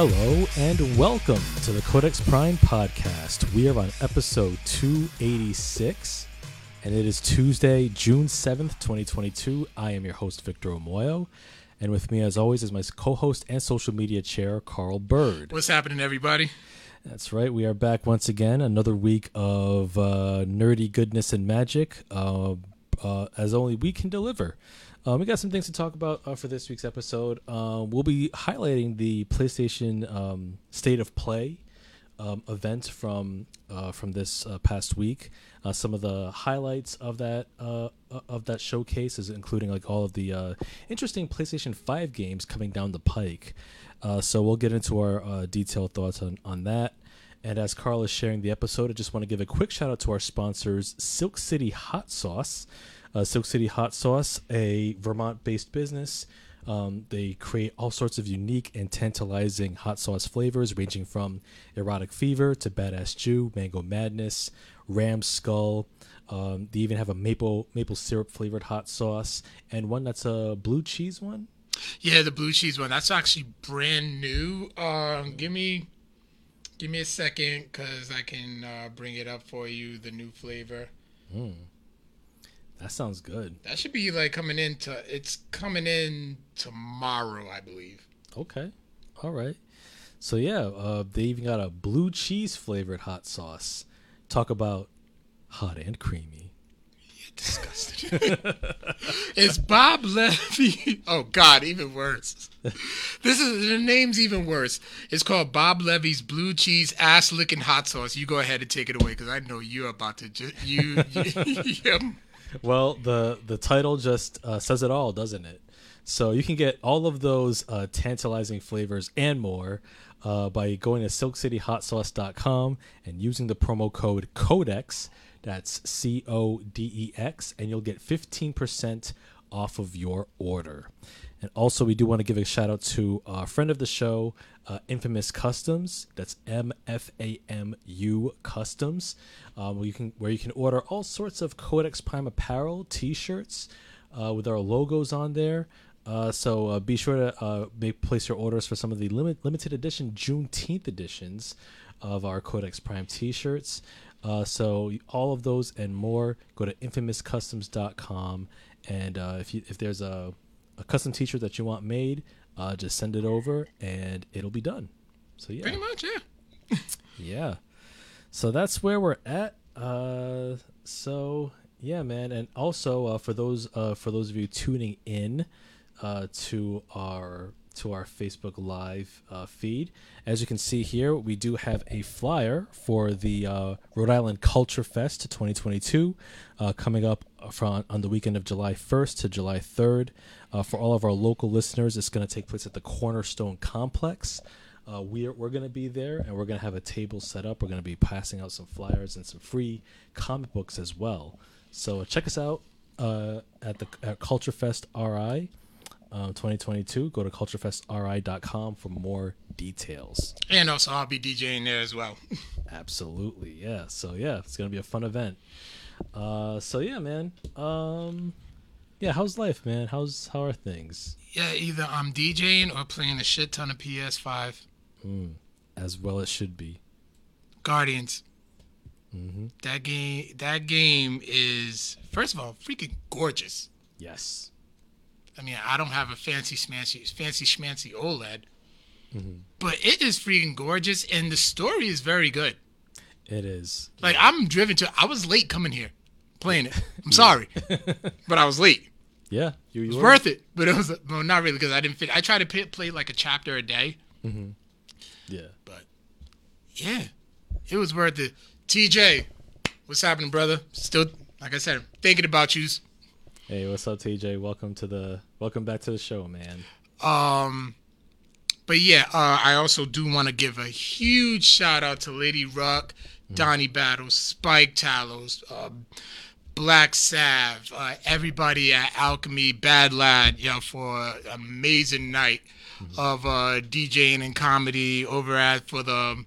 Hello and welcome to the Codex Prime podcast. We are on episode 286 and it is Tuesday, June 7th, 2022. I am your host, Victor Omoyo. And with me, as always, is my co host and social media chair, Carl Bird. What's happening, everybody? That's right. We are back once again. Another week of uh, nerdy goodness and magic, uh, uh, as only we can deliver. Um, we got some things to talk about uh, for this week's episode. Uh, we'll be highlighting the PlayStation um, State of Play um, event from uh, from this uh, past week. Uh, some of the highlights of that of that showcase is including like all of the interesting PlayStation Five games coming down the pike. So we'll get into our detailed thoughts on on that. And as Carl is sharing the episode, I just want to give a quick shout out to our sponsors, Silk City Hot Sauce. Silk City Hot Sauce, a Vermont-based business um, they create all sorts of unique and tantalizing hot sauce flavors, ranging from erotic fever to badass Jew, mango madness, ram skull. Um, they even have a maple maple syrup flavored hot sauce and one that's a blue cheese one. Yeah, the blue cheese one. That's actually brand new. Um, give me, give me a second, cause I can uh, bring it up for you. The new flavor. Mm. That sounds good. That should be like coming in to it's coming in tomorrow, I believe. Okay. All right. So yeah, uh, they even got a blue cheese flavored hot sauce. Talk about hot and creamy. You're disgusting. it's Bob Levy. Oh God, even worse. This is the name's even worse. It's called Bob Levy's blue cheese ass licking hot sauce. You go ahead and take it away because I know you're about to just you. you well, the the title just uh, says it all, doesn't it? So you can get all of those uh, tantalizing flavors and more uh, by going to silkcityhotsauce.com and using the promo code CODEX. That's C O D E X, and you'll get 15% off of your order. And also, we do want to give a shout out to a friend of the show, uh, Infamous Customs. That's M F A M U Customs, um, where you can where you can order all sorts of Codex Prime apparel, T-shirts uh, with our logos on there. Uh, so uh, be sure to uh, make place your orders for some of the limit, limited edition Juneteenth editions of our Codex Prime T-shirts. Uh, so all of those and more, go to infamouscustoms.com, and if you if there's a a custom T-shirt that you want made, uh, just send it over and it'll be done. So yeah, pretty much, yeah. yeah. So that's where we're at. Uh, so yeah, man, and also uh, for those uh, for those of you tuning in uh, to our to our Facebook Live uh, feed. As you can see here, we do have a flyer for the uh, Rhode Island Culture Fest 2022 uh, coming up from on the weekend of July 1st to July 3rd. Uh, for all of our local listeners, it's going to take place at the Cornerstone Complex. Uh, we're we're going to be there and we're going to have a table set up. We're going to be passing out some flyers and some free comic books as well. So check us out uh, at the at Culture Fest RI. Uh, 2022. Go to culturefestri.com for more details. And also, I'll be DJing there as well. Absolutely, yeah. So yeah, it's gonna be a fun event. Uh, so yeah, man. Um, yeah, how's life, man? How's how are things? Yeah, either I'm DJing or playing a shit ton of PS5. Mm, as well as should be. Guardians. Mm-hmm. That game. That game is first of all freaking gorgeous. Yes. I mean, I don't have a fancy smancy, fancy schmancy OLED, mm-hmm. but it is freaking gorgeous, and the story is very good. It is. Like I'm driven to. I was late coming here, playing it. I'm sorry, but I was late. Yeah, you, you it was were. worth it, but it was well, not really because I didn't fit. I tried to play, play like a chapter a day. Mm-hmm. Yeah, but yeah, it was worth it. TJ, what's happening, brother? Still, like I said, thinking about you. Hey, what's up, TJ? Welcome to the welcome back to the show, man. Um, but yeah, uh, I also do want to give a huge shout out to Lady Ruck, mm. Donnie Battles, Spike Talos, uh, Black Sav, uh, everybody at Alchemy, Bad Lad, you know, for an amazing night mm-hmm. of uh, DJing and comedy over at for the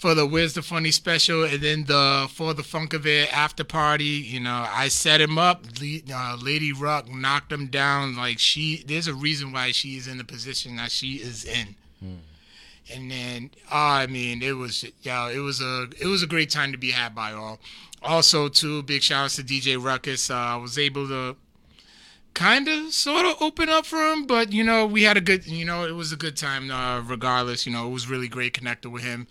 for the Where's the Funny special, and then the For the Funk of It after party. You know, I set him up. Uh, Lady Ruck knocked him down. Like she, there's a reason why she is in the position that she is in. Hmm. And then, uh, I mean, it was yeah, it was a it was a great time to be had by all. Also, too, big shout outs to DJ Ruckus. Uh, I was able to kind of sort of open up for him, but you know, we had a good, you know, it was a good time uh, regardless. You know, it was really great connecting with him.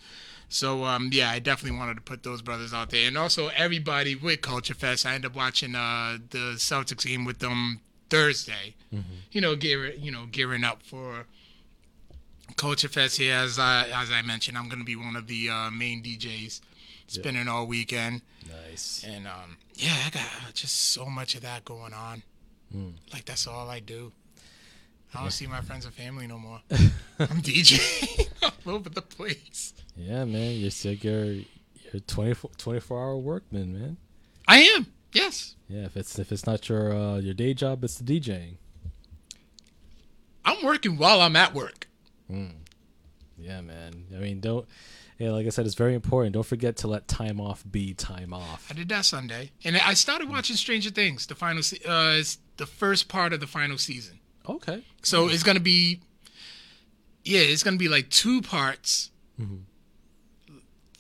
So um, yeah, I definitely wanted to put those brothers out there, and also everybody with Culture Fest. I ended up watching uh, the Celtics game with them Thursday. Mm-hmm. You know, gearing you know gearing up for Culture Fest here. As I, as I mentioned, I'm going to be one of the uh, main DJs, spinning all weekend. Nice. And um, yeah, I got just so much of that going on. Mm. Like that's all I do. I don't yeah. see my friends and family no more. I'm DJing all over the place. Yeah, man. You're like you're you're 24, 24 hour workman, man. I am. Yes. Yeah. If it's if it's not your uh, your day job, it's the DJing. I'm working while I'm at work. Mm. Yeah, man. I mean, don't. Yeah, like I said, it's very important. Don't forget to let time off be time off. I did that Sunday, and I started watching Stranger Things. The final, uh, it's the first part of the final season. Okay. So it's gonna be, yeah, it's gonna be like two parts. Mm-hmm.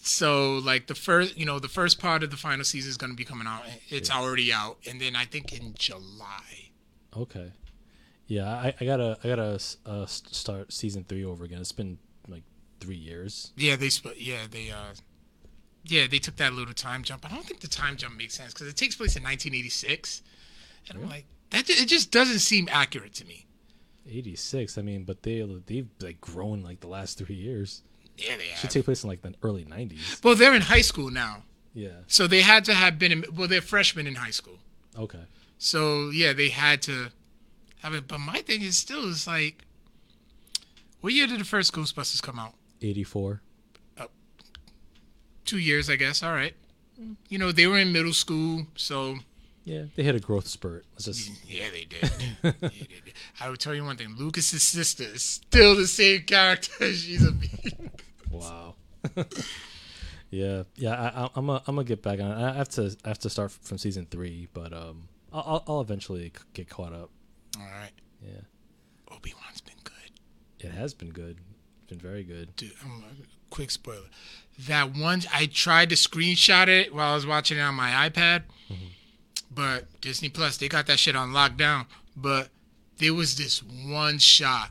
So like the first, you know, the first part of the final season is gonna be coming out. It's yeah. already out, and then I think in July. Okay. Yeah, I, I gotta I gotta uh, start season three over again. It's been like three years. Yeah, they yeah they uh yeah they took that little time jump. I don't think the time jump makes sense because it takes place in 1986, and really? I'm like that. It just doesn't seem accurate to me. 86. I mean, but they they've like grown like the last three years. Yeah, they have. should take place in like the early 90s. Well, they're in high school now. Yeah. So they had to have been in. Well, they're freshmen in high school. Okay. So yeah, they had to have it. But my thing is still is like, what year did the first Ghostbusters come out? 84. Uh, two years, I guess. All right. You know, they were in middle school, so. Yeah, they had a growth spurt. Just... Yeah, they did. yeah, they did. I would tell you one thing: Lucas's sister is still the same character. She's a. wow. yeah, yeah. I, am a, I'm gonna get back on. I have to I have to start from season three, but um, I'll, I'll eventually get caught up. All right. Yeah. Obi Wan's been good. It has been good been very good. Dude, um, quick spoiler. That one, I tried to screenshot it while I was watching it on my iPad, mm-hmm. but Disney Plus, they got that shit on lockdown. But there was this one shot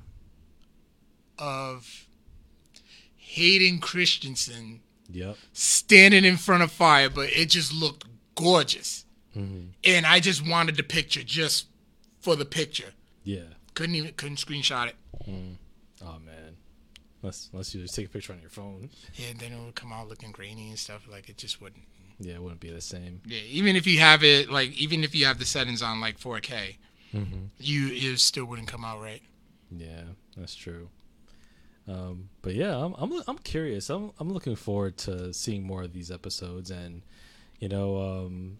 of Hayden Christensen yep. standing in front of fire, but it just looked gorgeous. Mm-hmm. And I just wanted the picture just for the picture. Yeah. Couldn't even couldn't screenshot it. Mm. Oh man. Unless, unless you just take a picture on your phone. Yeah, then it would come out looking grainy and stuff. Like it just wouldn't. Yeah, it wouldn't be the same. Yeah, even if you have it, like even if you have the settings on like 4K, mm-hmm. you it still wouldn't come out right. Yeah, that's true. Um, but yeah, I'm, I'm I'm curious. I'm I'm looking forward to seeing more of these episodes, and you know, um,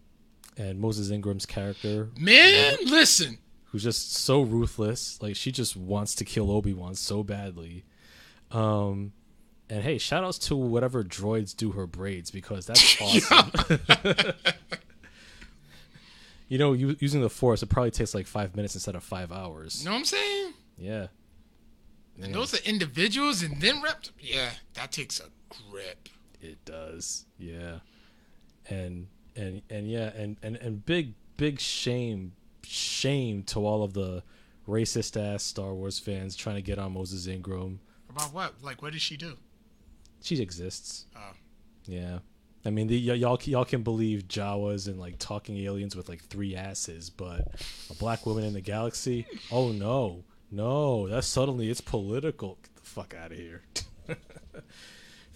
and Moses Ingram's character. Man, listen, who's just so ruthless. Like she just wants to kill Obi Wan so badly. Um, and hey, shout outs to whatever droids do her braids because that's awesome. you know, using the force, it probably takes like five minutes instead of five hours. You know what I'm saying? Yeah. And those are individuals and then reps. Yeah, that takes a grip. It does. Yeah. And and and yeah, and and and big big shame shame to all of the racist ass Star Wars fans trying to get on Moses Ingram about what? Like, what did she do? She exists. Oh. Yeah. I mean, the, y- y'all y'all can believe Jawas and like talking aliens with like three asses, but a black woman in the galaxy? Oh no, no! That's suddenly it's political. Get the fuck out of here!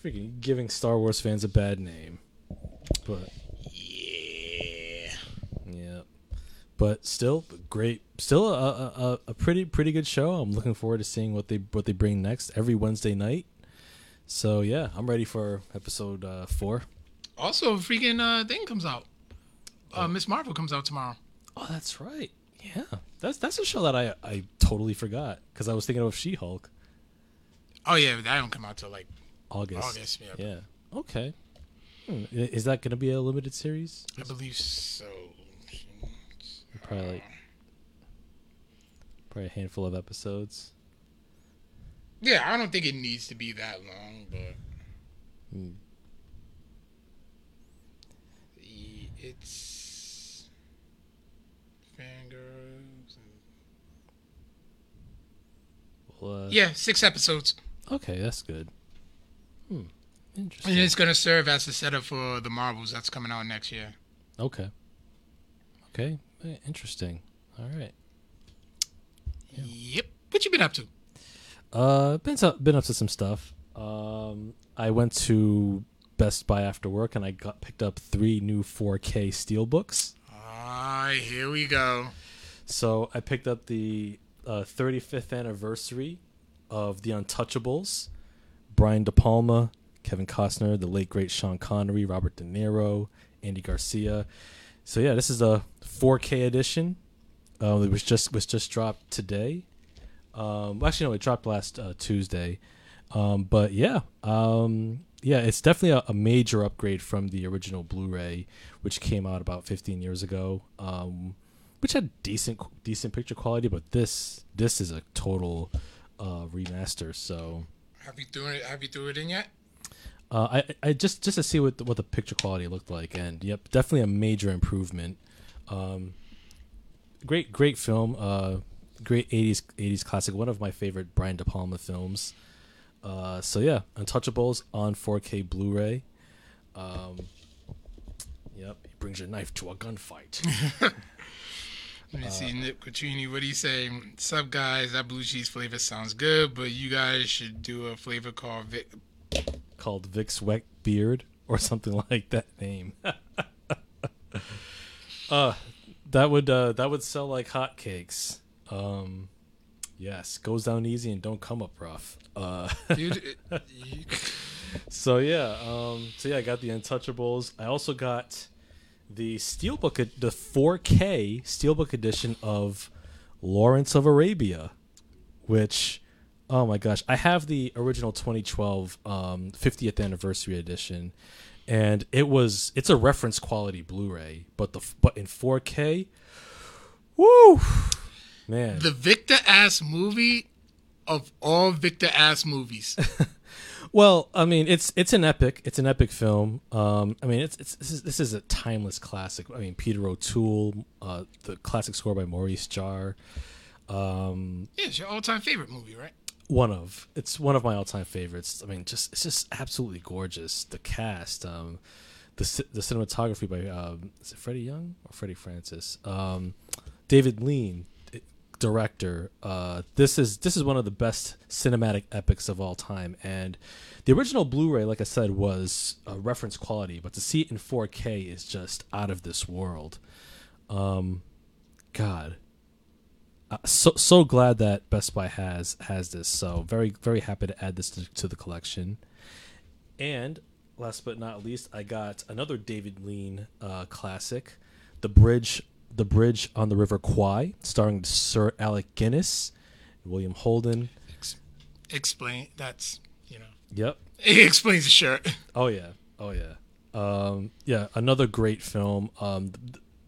Freaking giving Star Wars fans a bad name, but yeah, yeah but still great still a, a, a pretty pretty good show i'm looking forward to seeing what they what they bring next every wednesday night so yeah i'm ready for episode uh, four also freaking uh thing comes out uh oh. miss marvel comes out tomorrow oh that's right yeah that's that's a show that i i totally forgot because i was thinking of she-hulk oh yeah that don't come out till like august august yeah, yeah. okay hmm. is that gonna be a limited series i believe so Probably like probably a handful of episodes. Yeah, I don't think it needs to be that long, but Hmm. it's fangirls. And... Well, uh, Yeah, six episodes, Okay, that's good. Hmm. and Interesting. it's gonna serve as the setup for the Marvels that's coming out next year. Okay. Okay. eh, Interesting. All right. Yep. What you been up to? Uh, been to, been up to some stuff. Um, I went to Best Buy after work and I got picked up three new 4K steelbooks. Ah, here we go. So I picked up the uh, 35th anniversary of The Untouchables. Brian De Palma, Kevin Costner, the late great Sean Connery, Robert De Niro, Andy Garcia. So yeah, this is a 4K edition. Uh, it was just was just dropped today. Um, actually, no, it dropped last uh, Tuesday. Um, but yeah, um, yeah, it's definitely a, a major upgrade from the original Blu-ray, which came out about 15 years ago. Um, which had decent decent picture quality, but this this is a total uh, remaster. So Have you threw it? Have you threw it in yet? uh, I I just just to see what the, what the picture quality looked like, and yep, definitely a major improvement. Um, great great film, uh, great eighties eighties classic, one of my favorite Brian De Palma films. Uh, so yeah, Untouchables on 4K Blu-ray. Um, yep, he brings your knife to a gunfight. Let me see, Nick Quattrini. What do you say? Sub guys, that blue cheese flavor sounds good, but you guys should do a flavor called Vic. called Vic's Wet Beard or something like that name. uh that would uh that would sell like hotcakes. Um yes, goes down easy and don't come up rough. Uh Dude, it, you, so yeah, um so yeah, I got the Untouchables. I also got the steelbook the 4K steelbook edition of Lawrence of Arabia, which oh my gosh, I have the original 2012 um 50th anniversary edition and it was it's a reference quality Blu-ray, but the but in 4K woo man. the Victor ass movie of all Victor ass movies. Well, I mean, it's it's an epic. It's an epic film. Um, I mean, it's, it's this is this is a timeless classic. I mean, Peter O'Toole, uh, the classic score by Maurice Jarre. Um, yeah, it's your all time favorite movie, right? one of it's one of my all time favorites. I mean, just it's just absolutely gorgeous. The cast, um, the the cinematography by um, is it Freddie Young or Freddie Francis? Um, David Lean, director. Uh, this is this is one of the best cinematic epics of all time, and the original Blu-ray, like I said, was uh, reference quality, but to see it in 4K is just out of this world. Um, God, uh, so so glad that Best Buy has has this. So very very happy to add this to, to the collection. And last but not least, I got another David Lean uh, classic, the bridge the bridge on the River Kwai, starring Sir Alec Guinness, William Holden. Ex- explain. That's you know. Yep. He explains the shirt. Oh yeah. Oh yeah. Um, yeah. Another great film. Um,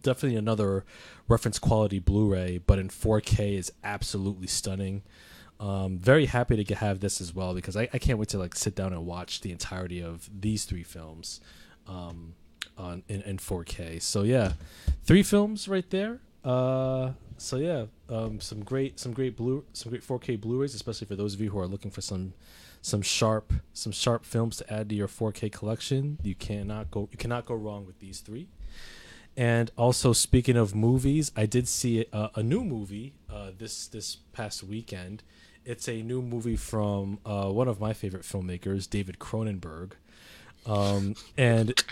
definitely another reference quality Blu-ray, but in 4K is absolutely stunning. Um, very happy to get, have this as well because I, I can't wait to like sit down and watch the entirety of these three films um, on in, in 4K. So yeah, three films right there. Uh, so yeah, um, some great some great blue some great 4K Blu-rays, especially for those of you who are looking for some some sharp some sharp films to add to your 4K collection. You cannot go you cannot go wrong with these three. And also, speaking of movies, I did see a, a new movie uh, this this past weekend. It's a new movie from uh, one of my favorite filmmakers, David Cronenberg. Um, and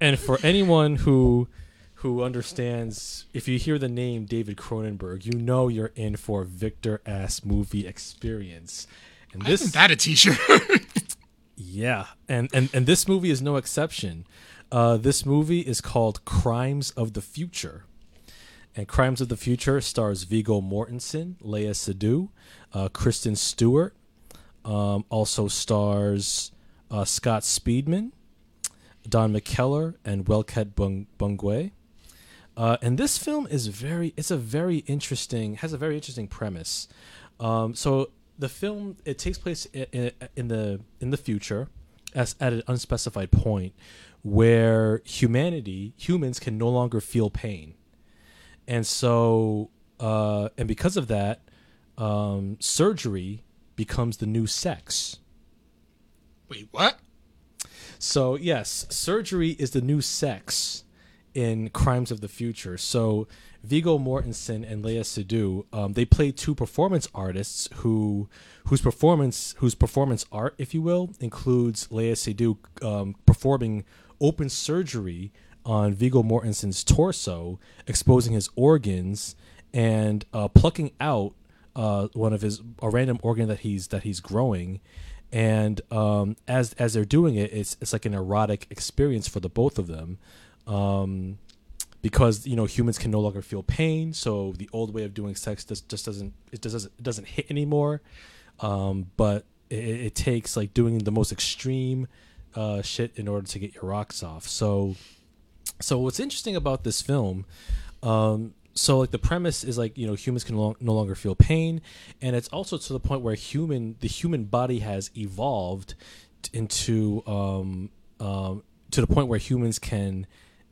and for anyone who who understands, if you hear the name David Cronenberg, you know you're in for a Victor S movie experience. And this Isn't that a T-shirt? yeah, and and and this movie is no exception. Uh, this movie is called Crimes of the Future, and Crimes of the Future stars Viggo Mortensen, Léa Seydoux, uh, Kristen Stewart. Um, also stars uh, Scott Speedman, Don McKellar, and Welket Bung- Bungué. Uh, and this film is very it's a very interesting has a very interesting premise um, so the film it takes place in, in the in the future, as at an unspecified point, where humanity humans can no longer feel pain, and so uh, and because of that, um, surgery becomes the new sex. Wait, what? So yes, surgery is the new sex in Crimes of the Future. So Viggo Mortensen and Léa Seydoux, um, they play two performance artists who whose performance whose performance art, if you will, includes Léa Seydoux um, performing open surgery on Viggo Mortensen's torso, exposing his organs and uh, plucking out uh, one of his a random organ that he's that he's growing and um, as as they're doing it, it's it's like an erotic experience for the both of them, um, because you know humans can no longer feel pain, so the old way of doing sex just just doesn't it doesn't it doesn't hit anymore, um, but it, it, takes like doing the most extreme uh, shit in order to get your rocks off. So, so what's interesting about this film? So like the premise is like you know humans can lo- no longer feel pain and it's also to the point where human the human body has evolved into um, um, to the point where humans can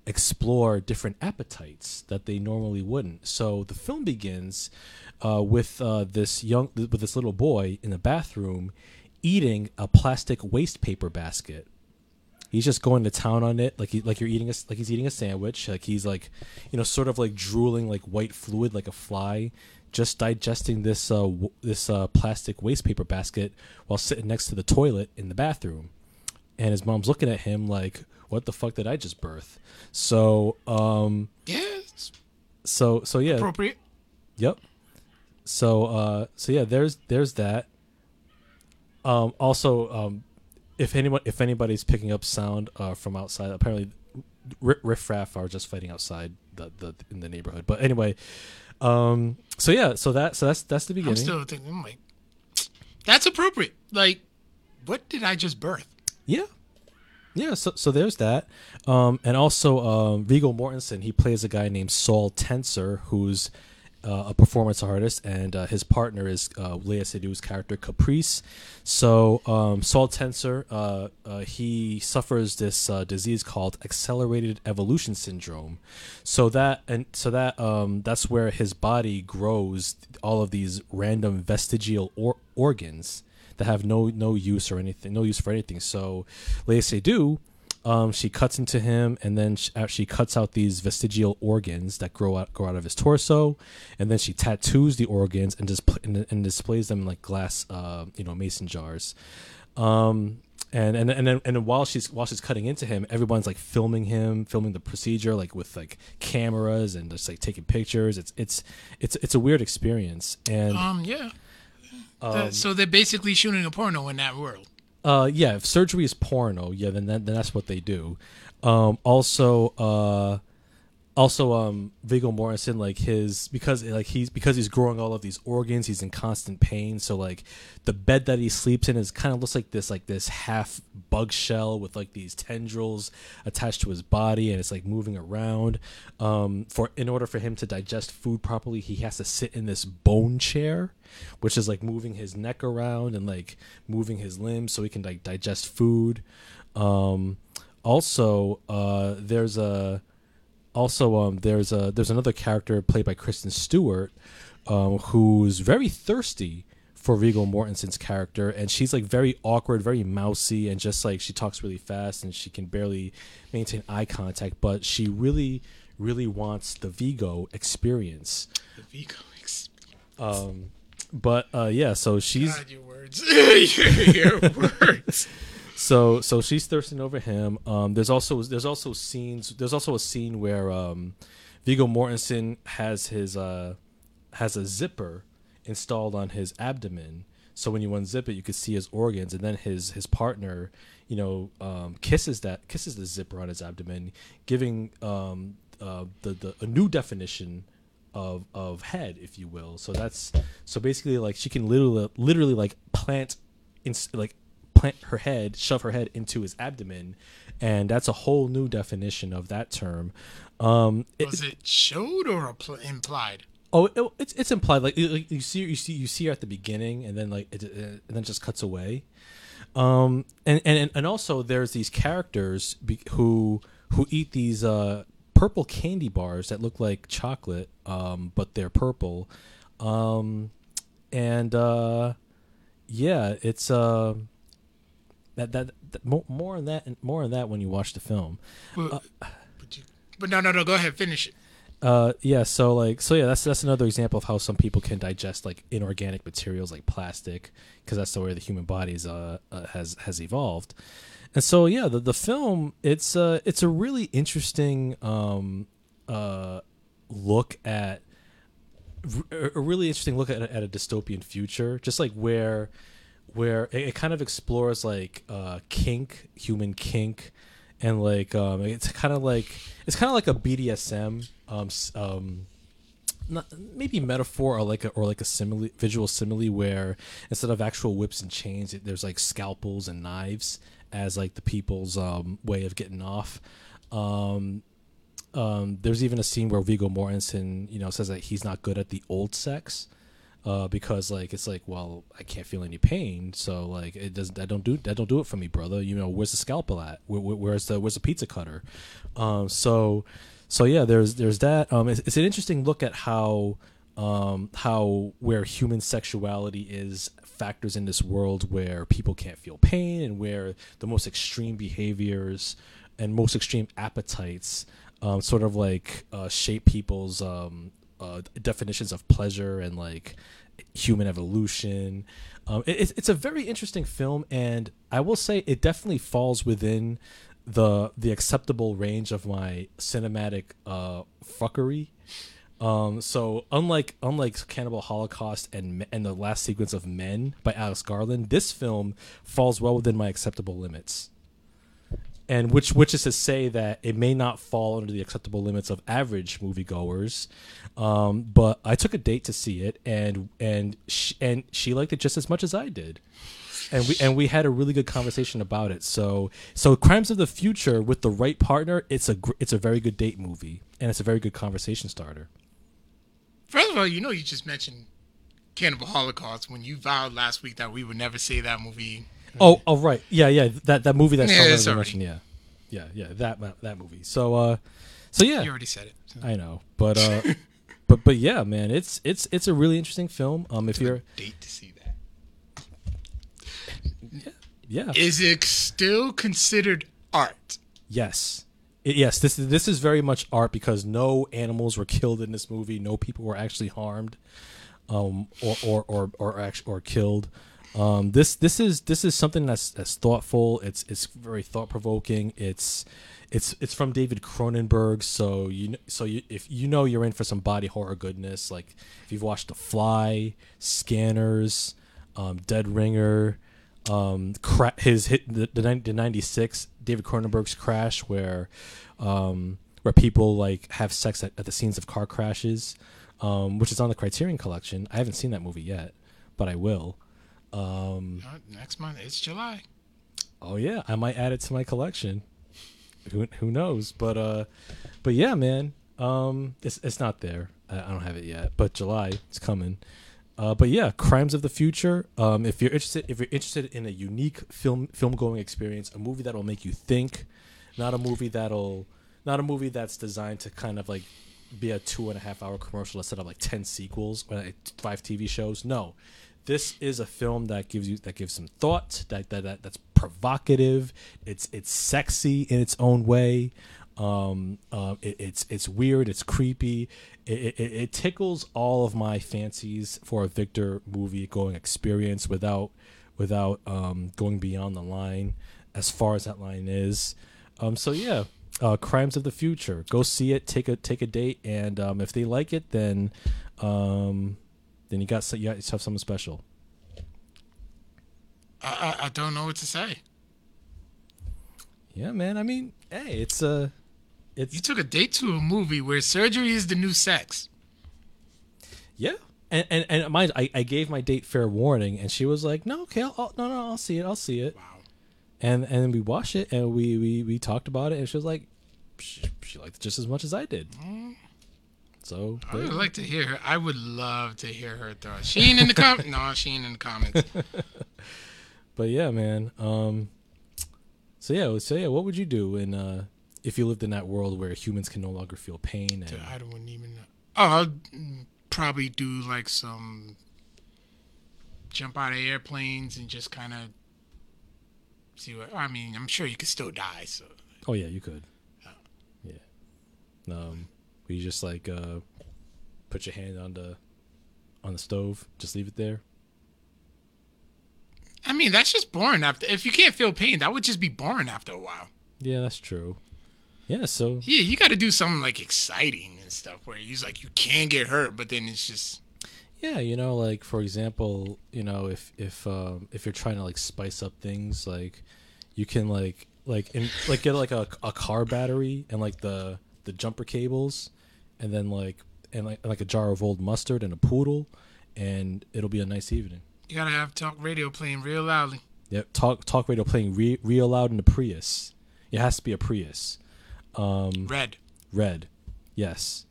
explore different appetites that they normally wouldn't. So the film begins uh, with uh, this young with this little boy in the bathroom eating a plastic waste paper basket he's just going to town on it like he like you're eating a like he's eating a sandwich like he's like you know sort of like drooling like white fluid like a fly just digesting this uh w- this uh plastic waste paper basket while sitting next to the toilet in the bathroom. And his mom's looking at him like what the fuck did i just birth? So um yeah so so yeah. Appropriate. Yep. So uh so yeah there's there's that. Um also um if anyone if anybody's picking up sound uh, from outside, apparently R- Riff Raff are just fighting outside the, the in the neighborhood. But anyway, um, so yeah, so that so that's that's the beginning. I'm still thinking, like, that's appropriate. Like, what did I just birth? Yeah, yeah. So so there's that, um, and also um, Viggo Mortensen. He plays a guy named Saul Tenser, who's uh, a performance artist, and uh, his partner is uh, Léa Seydoux's character Caprice. So um, Saul Tenser, uh, uh, he suffers this uh, disease called accelerated evolution syndrome. So that and so that um, that's where his body grows all of these random vestigial or- organs that have no no use or anything, no use for anything. So Léa Seydoux um, she cuts into him, and then she, uh, she, cuts out these vestigial organs that grow out grow out of his torso, and then she tattoos the organs and just and, and, displays them like glass, uh, you know, mason jars. Um, and and and then and then while she's while she's cutting into him, everyone's like filming him, filming the procedure, like with like cameras and just like taking pictures. It's it's it's it's a weird experience. And um, yeah. Um, so they're basically shooting a porno in that world. Uh, yeah, if surgery is porno, yeah, then then that's what they do. Um, also, uh, also um Viggo Mortensen like his because like he's because he's growing all of these organs he's in constant pain. So like the bed that he sleeps in is kind of looks like this like this half bug shell with like these tendrils attached to his body and it's like moving around. Um for in order for him to digest food properly he has to sit in this bone chair which is like moving his neck around and like moving his limbs so he can like digest food um also uh there's a also um, there's a there's another character played by Kristen Stewart um, who's very thirsty for Viggo Mortensen's character, and she's like very awkward, very mousy, and just like she talks really fast and she can barely maintain eye contact, but she really, really wants the Viggo experience. The Viggo experience. Um, but uh, yeah, so she's God, your words, your words so so she's thirsting over him. Um, there's also there's also scenes there's also a scene where um, Viggo Mortensen has his uh, has a zipper installed on his abdomen. So when you unzip it, you can see his organs, and then his his partner, you know, um, kisses that kisses the zipper on his abdomen, giving um, uh, the the a new definition of of head, if you will. So that's so basically like she can literally literally like plant in like plant her head, shove her head into his abdomen, and that's a whole new definition of that term. Um, Was it, it showed or implied? Oh, it, it's it's implied like, like you see you see you see her at the beginning, and then like it, it, and then just cuts away. Um, and and and also there's these characters be, who who eat these uh purple candy bars that look like chocolate, um, but they're purple. Um, and uh, yeah, it's uh, that, that that more, more on that and more on that when you watch the film. But, but, you, but no, no, no. Go ahead, finish it. Uh, yeah. So like, so yeah, that's that's another example of how some people can digest like inorganic materials like plastic, because that's the way the human body is, uh, uh, has has evolved. And so yeah, the the film it's uh it's a really interesting um uh look at a really interesting look at, at a dystopian future, just like where where it, it kind of explores like uh, kink, human kink, and like um, it's kind of like it's kind of like a BDSM, um, um, not, maybe metaphor or like a, or like a simile, visual simile where instead of actual whips and chains, it, there's like scalpels and knives as like the people's um, way of getting off. Um, um, there's even a scene where Viggo Mortensen, you know, says that he's not good at the old sex uh, because like it's like, well, I can't feel any pain, so like it doesn't. I don't do that. Don't do it for me, brother. You know, where's the scalpel at? Where, where's the where's the pizza cutter? Um, so, so yeah, there's there's that. Um, it's, it's an interesting look at how um, how where human sexuality is factors in this world where people can't feel pain and where the most extreme behaviors and most extreme appetites um, sort of like uh, shape people's um, uh, definitions of pleasure and like human evolution. Um, it, it's a very interesting film, and I will say it definitely falls within the the acceptable range of my cinematic uh, fuckery. Um, so unlike unlike Cannibal Holocaust and and the last sequence of Men by Alex Garland, this film falls well within my acceptable limits and which which is to say that it may not fall under the acceptable limits of average moviegoers. Um, but I took a date to see it, and and she, and she liked it just as much as I did, and we and we had a really good conversation about it. So so Crimes of the Future with the right partner, it's a it's a very good date movie, and it's a very good conversation starter. First of all, you know you just mentioned Cannibal Holocaust when you vowed last week that we would never say that movie Oh, oh, right. Yeah, yeah. That that movie that's yeah, Sean mentioned. Yeah, yeah, yeah. That that movie. So, uh, so yeah. You already said it. So. I know, but uh, but but yeah, man, it's it's it's a really interesting film. Um, if you're date to see that. Yeah. Yeah. Is it still considered art? Yes. Yes, this this is very much art because no animals were killed in this movie. No people were actually harmed, um, or or or or, actually, or killed. Um, this this is this is something that's that's thoughtful. It's it's very thought provoking. It's it's it's from David Cronenberg, so you so you, if you know you're in for some body horror goodness, like if you've watched The Fly, Scanners, um, Dead Ringer, um, his hit the, the, the '96 David Cronenberg's Crash, where um, where people like have sex at, at the scenes of car crashes, um, which is on the Criterion Collection. I haven't seen that movie yet, but I will. Um, next month it's July. Oh yeah, I might add it to my collection. Who who knows? But uh, but yeah, man. Um, it's it's not there. I, I don't have it yet, but July it's coming. Uh, but yeah, Crimes of the Future. Um, if you're interested, if you're interested in a unique film film going experience, a movie that'll make you think, not a movie that'll, not a movie that's designed to kind of like be a two and a half hour commercial instead of like ten sequels or like five TV shows. No, this is a film that gives you that gives some thought that, that, that that's provocative it's it's sexy in its own way um, uh, it, it's it's weird it's creepy it, it, it, tickles all of my fancies for a victor movie going experience without without um, going beyond the line as far as that line is um, so yeah uh, crimes of the future go see it take a take a date and um, if they like it then um, then you got you got yourself something special. I, I, I don't know what to say. Yeah, man. I mean, hey, it's a. Uh, it's you took a date to a movie where surgery is the new sex. Yeah, and and, and mind, I, I gave my date fair warning, and she was like, "No, okay, I'll, I'll, no, no, I'll see it, I'll see it." Wow. And and we watched it, and we we we talked about it, and she was like, she, she liked it just as much as I did. Mm. So I would like to hear her. I would love to hear her thoughts. She ain't in the com. no, she ain't in the comments. But yeah, man. Um. So yeah, so yeah, what would you do in uh if you lived in that world where humans can no longer feel pain and Dude, I don't even know. Oh, I'll probably do like some jump out of airplanes and just kind of see what. I mean, I'm sure you could still die. So oh yeah, you could. Yeah. Um, we just like uh put your hand on the on the stove, just leave it there. I mean, that's just boring. After if you can't feel pain, that would just be boring after a while. Yeah, that's true. Yeah, so Yeah, you got to do something like exciting and stuff where he's like you can get hurt, but then it's just Yeah, you know, like for example, you know, if if um if you're trying to like spice up things, like you can like like in like get like a, a car battery and like the the jumper cables, and then like and like like a jar of old mustard and a poodle, and it'll be a nice evening. you gotta have talk radio playing real loudly. Yep, talk talk radio playing re- real loud in the Prius. It has to be a Prius, Um, Red. red. Yes.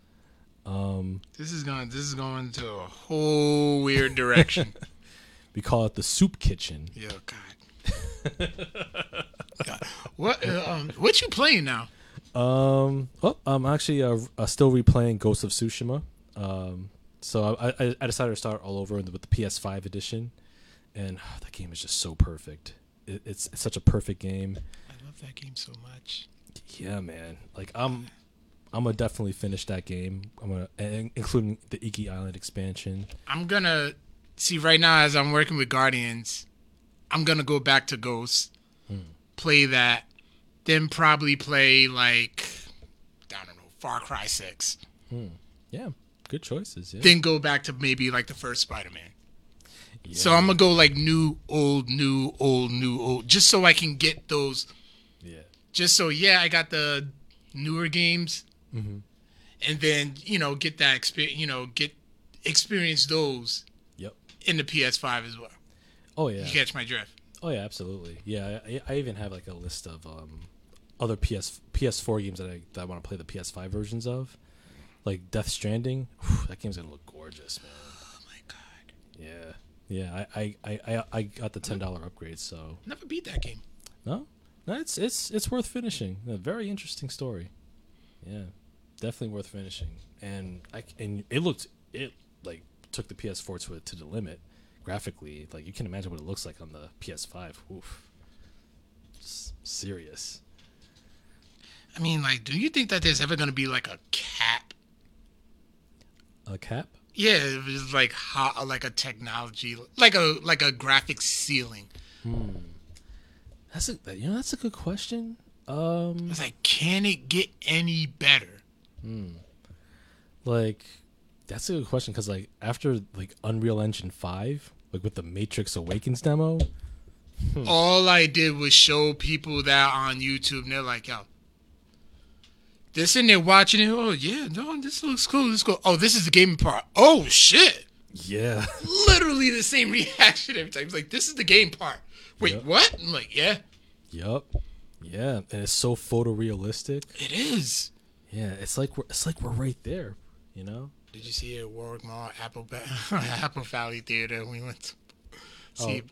Um, This is going. This is going to a whole weird direction. we call it the soup kitchen. Yo, God. God. What? Uh, um, what you playing now? Um, oh, I'm actually uh, uh, still replaying Ghost of Tsushima. Um, so I, I, I decided to start all over with the PS5 edition, and oh, that game is just so perfect. It, it's, it's such a perfect game. I love that game so much. Yeah, man. Like I'm, I'm gonna definitely finish that game. I'm gonna, including the Iki Island expansion. I'm gonna see right now as I'm working with Guardians. I'm gonna go back to Ghost, hmm. play that, then probably play like I don't know Far Cry Six. Hmm. Yeah, good choices. Yeah. Then go back to maybe like the first Spider-Man. yeah. So I'm gonna go like new, old, new, old, new, old, just so I can get those. Just so yeah, I got the newer games, Mhm. and then you know get that experience. You know get experience those Yep. in the PS5 as well. Oh yeah. You catch my drift. Oh yeah, absolutely. Yeah, I, I even have like a list of um, other PS PS4 games that I that I want to play the PS5 versions of, like Death Stranding. Whew, that game's gonna look gorgeous, man. Oh my god, Yeah, yeah. I I, I, I, I got the ten dollar upgrade, so never beat that game. no, no, it's it's it's worth finishing. A very interesting story. Yeah, definitely worth finishing. And I and it looked it like took the PS4 to to the limit graphically. Like you can imagine what it looks like on the PS5. Oof, serious. I mean, like, do you think that there's ever gonna be like a cap? A cap? Yeah, it was like hot, like a technology, like a like a graphic ceiling. Hmm. That's a you know that's a good question. Um, It's like, can it get any better? like that's a good question because like after like Unreal Engine five, like with the Matrix Awakens demo, All I did was show people that on YouTube, and they're like, "Yo, they're sitting there watching it. Oh yeah, no, this looks cool. Let's go. Oh, this is the gaming part. Oh shit." yeah, literally the same reaction every time. It's like, this is the game part. Wait, Yeah. what? I'm like, yeah, yup, yeah, and it's so photorealistic. it is. Yeah, it's like we're it's like we're right there, you know. Did you see it at Warwick Mall, Apple, ba- Apple Valley Theater? We went to see.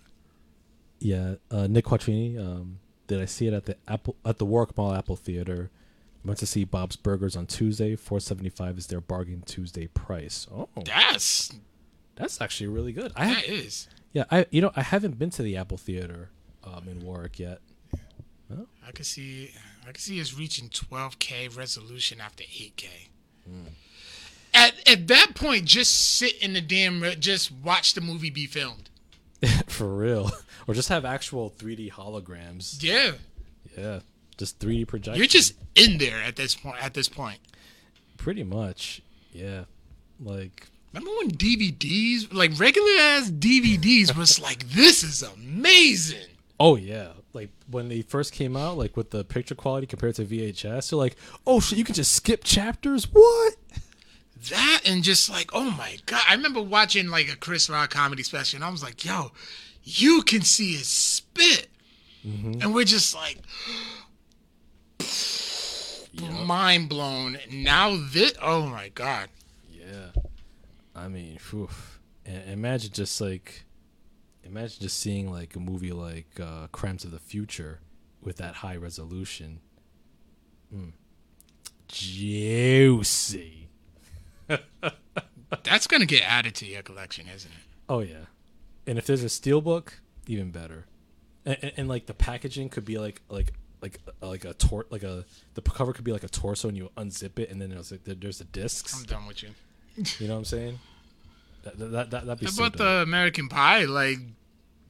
Yeah, uh, Nick Quattrini. Um, did I see it at the Apple at the Warwick Mall Apple Theater? Went to see Bob's Burgers on Tuesday. Four seventy five is their bargain Tuesday price. Oh, That's that's actually really good. I that have, is. Yeah, I you know I haven't been to the Apple Theater um, in Warwick yet. I could see. I could see us reaching 12k resolution after 8k. At at that point, just sit in the damn. re- Just watch the movie be filmed. For real, or just have actual three D holograms. Yeah, Yeah, just three D projection. you're just in there at this point. At this point. pretty much. Yeah, like Remember when DVDs, like regular ass DVDs, was like, this is amazing. Oh yeah, like when they first came out, like with the picture quality compared to VHS, you're like, oh shit, you can just skip chapters. What? That and just like, oh my god. I remember watching like a Chris Rock comedy special, and I was like, yo, you can see his spit. Mm-hmm. And we're just like, mind blown. Now this, oh my god. Yeah. I mean. Imagine just like, imagine just seeing like a movie like uh, Crimes of the Future with that high resolution. Mm. Juicy. That's gonna get added to your collection, isn't it? Oh yeah, and if there's a steelbook, even better. And, and, and like the packaging could be like like like like a tor like a the cover could be like a torso, and you unzip it, and then there's like there's the discs. I'm done with you. You know what I'm saying? That that that that'd be How about the American Pie like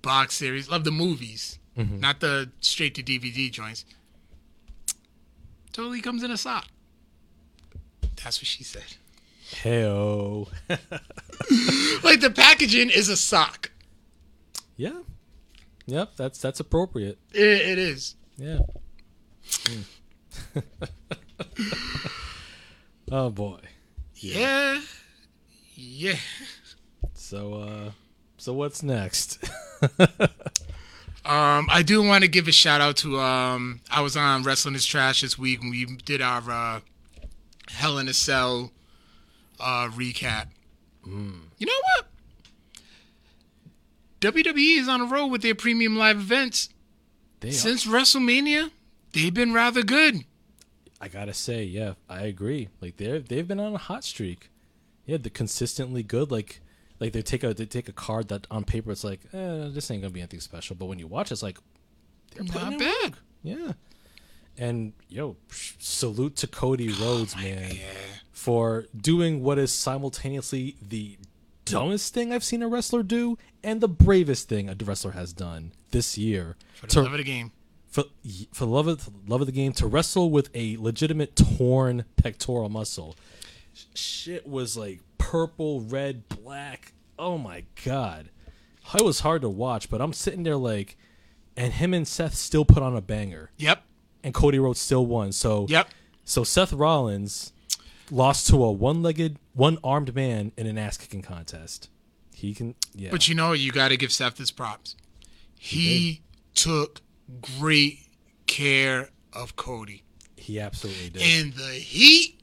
box series? Love the movies, Mhm. not the straight to DVD joints. Totally comes in a sock. That's what she said. Heyo. Like the packaging is a sock. yeah. Yep, that's that's appropriate. It, it is. Yeah. Mm. oh boy. Yeah. Yeah. So uh so what's next? Um, I do want to give a shout out to um, I was on Wrestling is Trash this week when we did our uh, Hell in a Cell uh, recap. You know what? WWE is on a roll with their premium live events. They are- Since WrestleMania, they've been rather good. I gotta say, yeah, I agree. Like they're they've been on a hot streak. Yeah, they're consistently good. Like like they take a they take a card that on paper it's like, eh, this ain't gonna be anything special. But when you watch, it's like they're Not bad. work. Yeah. And yo, salute to Cody Rhodes, man, Yeah. for doing what is simultaneously the dumbest thing I've seen a wrestler do and the bravest thing a wrestler has done this year. For the To- love of the game. For for the love of love of the game to wrestle with a legitimate torn pectoral muscle. Shit was like purple, red, black. Oh my god, it was hard to watch. But I'm sitting there like, and him and Seth still put on a banger, Yep. and Cody Rhodes still won. So Yep. so Seth Rollins lost to a one-legged, one-armed man in an ass-kicking contest. He can, yeah. But you know, you got to give Seth his props. He took great care of Cody. he absolutely did. And the heat,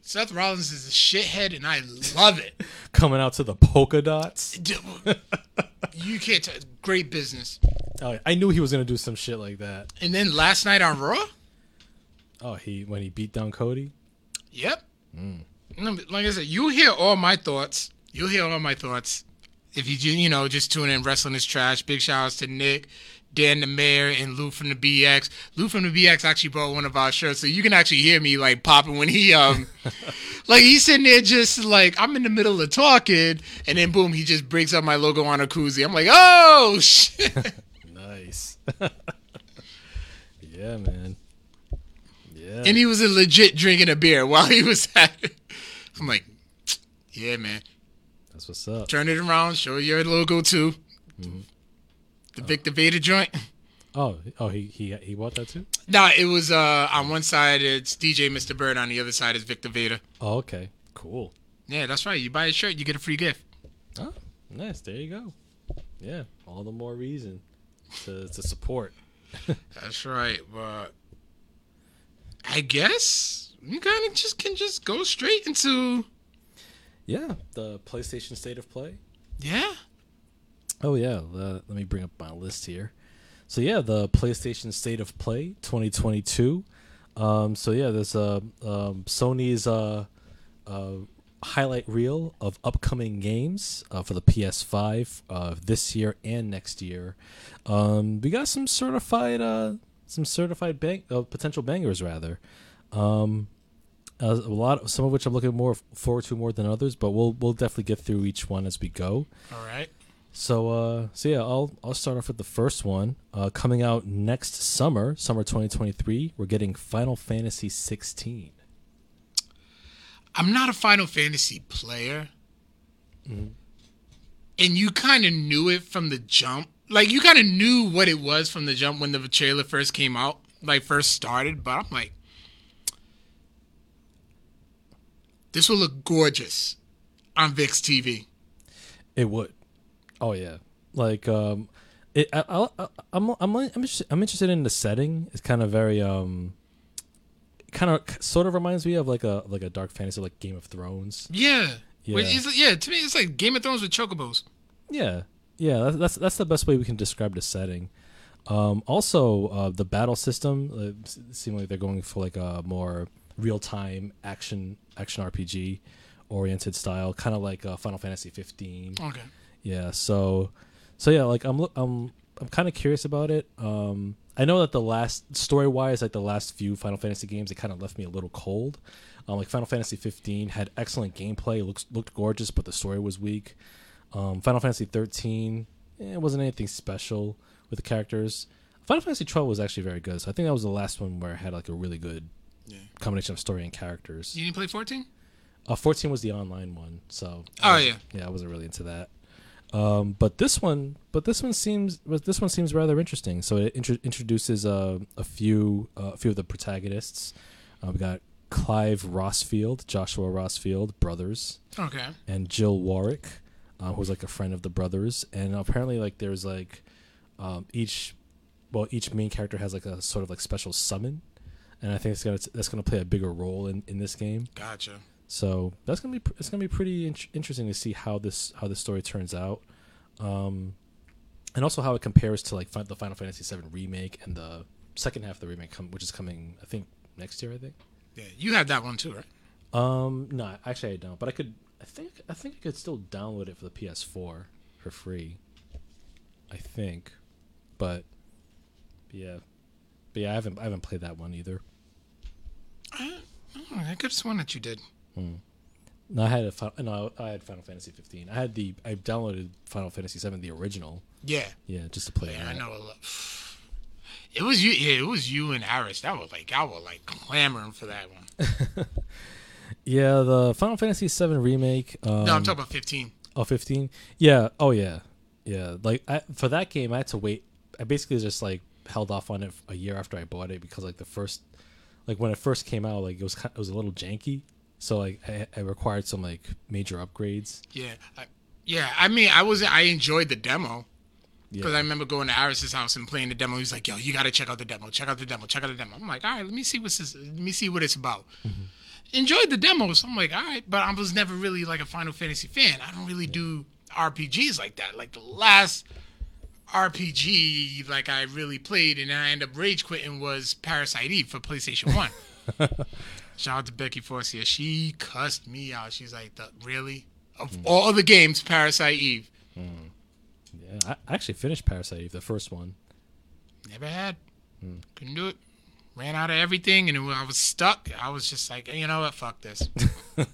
Seth Rollins is a shithead, and I love it. Coming out to the polka dots. you can't. T- great business. Oh, I knew he was gonna do some shit like that. And then last night on Raw, Oh, he when he beat down Cody. yep. Mm, Like I said, you hear all my thoughts. You'll hear all my thoughts. If you you know just tune in, wrestling is trash. Big shout outs to Nick, Dan the Mayor, and Lou from the BX. Lou from the BX actually brought one of our shirts, so you can actually hear me like popping when he um, like he's sitting there just like I'm in the middle of talking, and then boom, he just breaks up my logo on a koozie. I'm like, oh shit. Nice. yeah, man. Yeah. and he was a legit drinking a beer while he was at it. I'm like, yeah, man. That's what's up. Turn it around, show your logo too. The Victor Vader joint. Oh, oh, he he he bought that too. Nah, it was uh on one side it's DJ Mr. Bird, on the other side is Victor Vader. Oh, okay, cool. Yeah, that's right. You buy a shirt, you get a free gift. Oh, nice. There you go. Yeah, all the more reason to to support. That's right, but I guess you kind of just can just go straight into Yeah, the PlayStation State of Play. yeah. Oh yeah, uh, let me bring up my list here. So yeah, the PlayStation State of Play 2022. Um, so yeah, there's a um, Sony's uh, uh, highlight reel of upcoming games uh, for the PS5 uh, this year and next year. Um, we got some certified uh, some certified bang- uh, potential bangers rather. Um, uh, a lot, some of which I'm looking more forward to more than others, but we'll we'll definitely get through each one as we go. All right. So uh so yeah, I'll I'll start off with the first one. Uh coming out next summer, summer 2023, we're getting Final Fantasy 16. I'm not a Final Fantasy player. And you kind of knew it from the jump. Like, you kind of knew what it was from the jump when the trailer first came out, like, first started. But I'm like, this will look gorgeous on VIX TV. It would. Oh yeah. Like um it I, I, I I'm I'm I'm interested, I'm interested in the setting. It's kind of very um kind of sort of reminds me of like a like a dark fantasy like Game of Thrones. Yeah. Yeah. Is, yeah, to me, it's like Game of Thrones with chocobos. Yeah, yeah, that's that's, that's the best way we can describe the setting. Um, also, uh, the battle system uh, s- seem like they're going for like a more real time action action RPG oriented style, kind of like uh, Final Fantasy 15. Okay. Yeah, so so yeah, like I'm I'm I'm kind of curious about it. Um, I know that the last story wise, like the last few Final Fantasy games, it kind of left me a little cold. Um, like Final Fantasy 15 had excellent gameplay, looks looked gorgeous, but the story was weak. Um, Final Fantasy 13, eh, it wasn't anything special with the characters. Final Fantasy 12 was actually very good, so I think that was the last one where I had like a really good Yeah. combination of story and characters. You didn't play 14? Uh, 14 was the online one, so Oh, yeah. yeah, I wasn't really into that. Um, but this one, but this one seems, but this one seems rather interesting. So it intro- introduces uh, a few, uh, a few of the protagonists. Uh, we got Clive Rosfield, Joshua Rosfield, brothers, Okay. and Jill Warrick, uh, who's like a friend of the brothers. And apparently, like there's like um, each, well, each main character has like a sort of like special summon, and I think it's gonna that's gonna play a bigger role in in this game. Gotcha. So that's gonna be it's gonna be pretty in- interesting to see how this how this story turns out, um, and also how it compares to like the Final Fantasy VII remake and the second half of the remake, com- which is coming I think next year. I think. Yeah, you have that one too, right? Um, no, actually I don't, but I could. I think I think I could still download it for the PS4 for free. I think, but yeah, but yeah, I haven't I haven't played that one either. I, I could have sworn that you did. No, I had a no, I had Final Fantasy 15. I had the I downloaded Final Fantasy 7, the original. Yeah. Yeah, just to play Yeah. I know a lot. It was you. Yeah, it was you and Aris. That was like I was like clamoring for that one. Yeah, the Final Fantasy 7 remake. Um, no, I'm talking about 15. Oh, 15? Yeah. Oh, yeah. Yeah. Like, I, for that game, I had to wait. I basically just, like, held off on it a year after I bought it because, like, the first, like, when it first came out, like, it was, it was a little janky. So, like, I, I required some, like, major upgrades. Yeah, I, yeah. I mean, I was I enjoyed the demo because Yeah. I remember going to Aris's house and playing the demo. He was like, "Yo, you got to check out the demo. Check out the demo. Check out the demo." I'm like, "All right, let me see what's this. Let me see what it's about." Mm-hmm. Enjoyed the demos. I'm like, "All right," but I was never really like a Final Fantasy fan. I don't really do RPGs like that. Like the last RPG like I really played and I ended up rage quitting was Parasite Eve for PlayStation One. Shout out to Becky Forcia. She cussed me out. She's like, "The- "Really? Of hmm. all the games, Parasite Eve hmm. Yeah. I, actually finished Parasite Eve, the first one. never had. Hmm. Couldn't do it. Ran out of everything, and I was stuck. I was just like, you know what? Fuck this.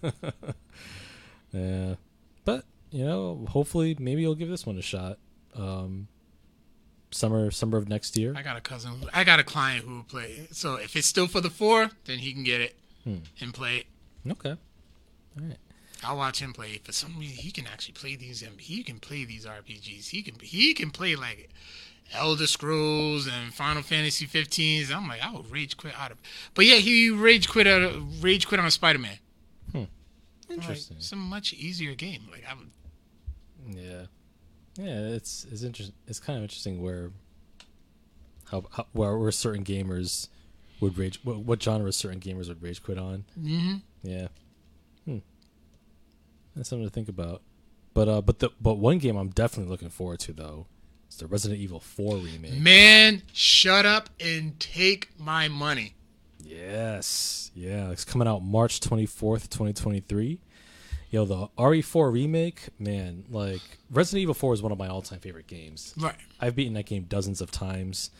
Yeah. But, you know, hopefully, maybe you'll give this one a shot. Um, summer, summer of next year. I got a cousin. I got a client who will play. it. So if it's still for the four, then he can get it hmm. and play it. Okay. All right. I'll watch him play. For some reason, he can actually play these. and He can play these RPGs. He can. He can play like Elder Scrolls and Final Fantasy 15s. I'm like, I would rage quit out of. But yeah, he rage quit out. Of, rage quit on Spider Man. Hmm. Interesting. Like, it's a much easier game. Like I would. Yeah, yeah. It's it's interesting. It's kind of interesting where how, how where, where certain gamers would rage. What, what genres certain gamers would rage quit on. hmm Yeah. Hmm. That's something to think about. But uh, but the but one game I'm definitely looking forward to though is the Resident Evil 4 remake. Man, shut up and take my money. Yes. Yeah, it's coming out March 24th, 2023. Yo, the RE4 remake, man, like Resident Evil 4 is one of my all-time favorite games. Right. I've beaten that game dozens of times.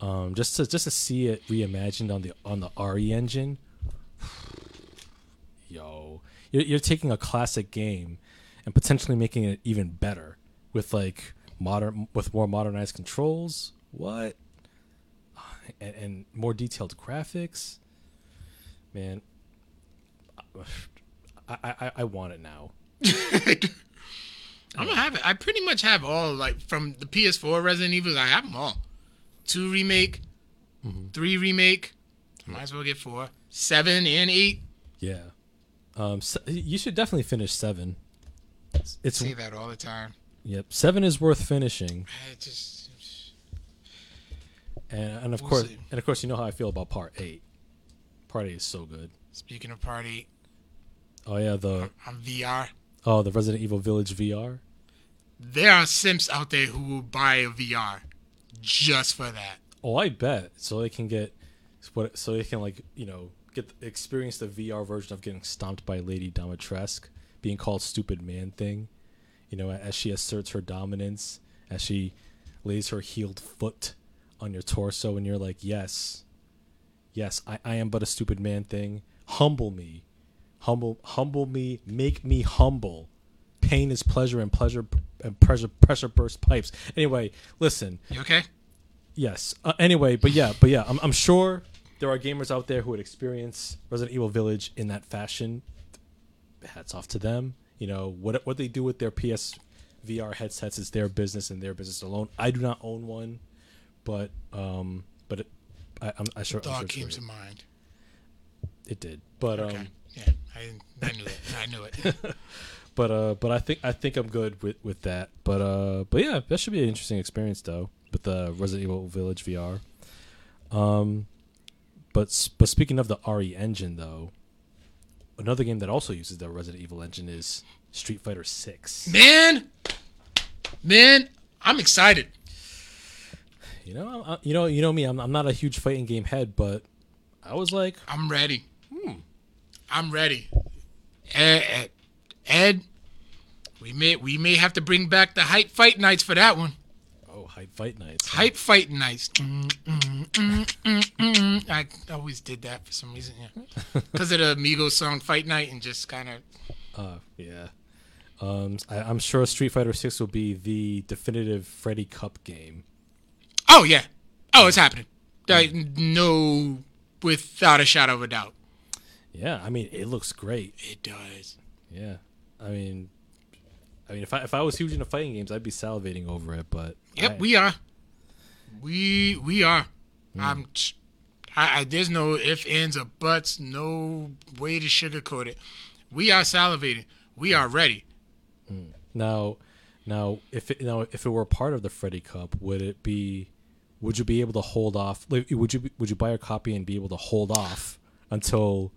Um, just to just to see it reimagined on the on the RE engine. Yo, you're, you're taking a classic game and potentially making it even better with like modern with more modernized controls. What? And, and more detailed graphics. Man, I, I I want it now. I'm gonna have it. I pretty much have all like from the PS4 Resident Evils. I have them all. Two remake, three remake. Might as well get four, seven, and eight. Yeah. Um, se- you should definitely finish seven. It's, it's Say that all the time. Yep, seven is worth finishing, I just and, and of We'll course, see. and of course, you know how I feel about part eight. Party is so good. Speaking of party, Oh yeah, the on VR, oh the Resident Evil Village VR. there are simps out there who will buy a VR just for that. Oh, I bet. So they can get what? So they can like you know get experience the VR version of getting stomped by Lady Dimitrescu, being called stupid man thing. You know, as she asserts her dominance, as she lays her heeled foot on your torso, and you're like, yes, yes, I, I am but a stupid man thing. Humble me, humble, humble me, make me humble. Pain is pleasure, and pleasure and pressure pressure burst pipes. Anyway, listen. You okay? Yes. Uh, anyway, but yeah, but yeah, I'm, I'm sure there are gamers out there who would experience Resident Evil Village in that fashion. Hats off to them. You know what what they do with their PS VR headsets is their business and their business alone. I do not own one, but um, but it, I, I'm I sure, I'm sure Thought came to mind. it did. But Okay. um, yeah, I, I knew it. I knew it. but uh, but I think I think I'm good with with that. But uh, but yeah, that should be an interesting experience though with the Resident Evil Village VR. Um, but but speaking of the RE engine though, another game that also uses the Resident Evil engine is Street Fighter Six. man, man, I'm excited. You know, I, you know, you know me. I'm I'm not a huge fighting game head, but I was like, I'm ready. I'm ready. Ed, Ed, we may we may have to bring back the hype fight nights for that one. oh, hype fight nights. Hype fight nights. Mm, mm, mm, mm, mm. I always did that for some reason, yeah. Because of the Migos song "Fight Night" and just kind of Uh, yeah. Um, I, I'm sure Street Fighter Six will be the definitive Freddy Cup game. Oh yeah. Oh, it's happening. Like, no, without a shadow of a doubt. Yeah, I mean, it looks great. It does. Yeah, I mean, I mean, if I if I was huge into fighting games, I'd be salivating over it. But Yep, I- we are. We we are. Hmm. I'm. I, I there's no if ands or buts. No way to sugarcoat it. We are salivating. We are ready. Hmm. now, now if it, now if it were part of the Freddy Cup, would it be? Would you be able to hold off? Would you would you buy a copy and be able to hold off until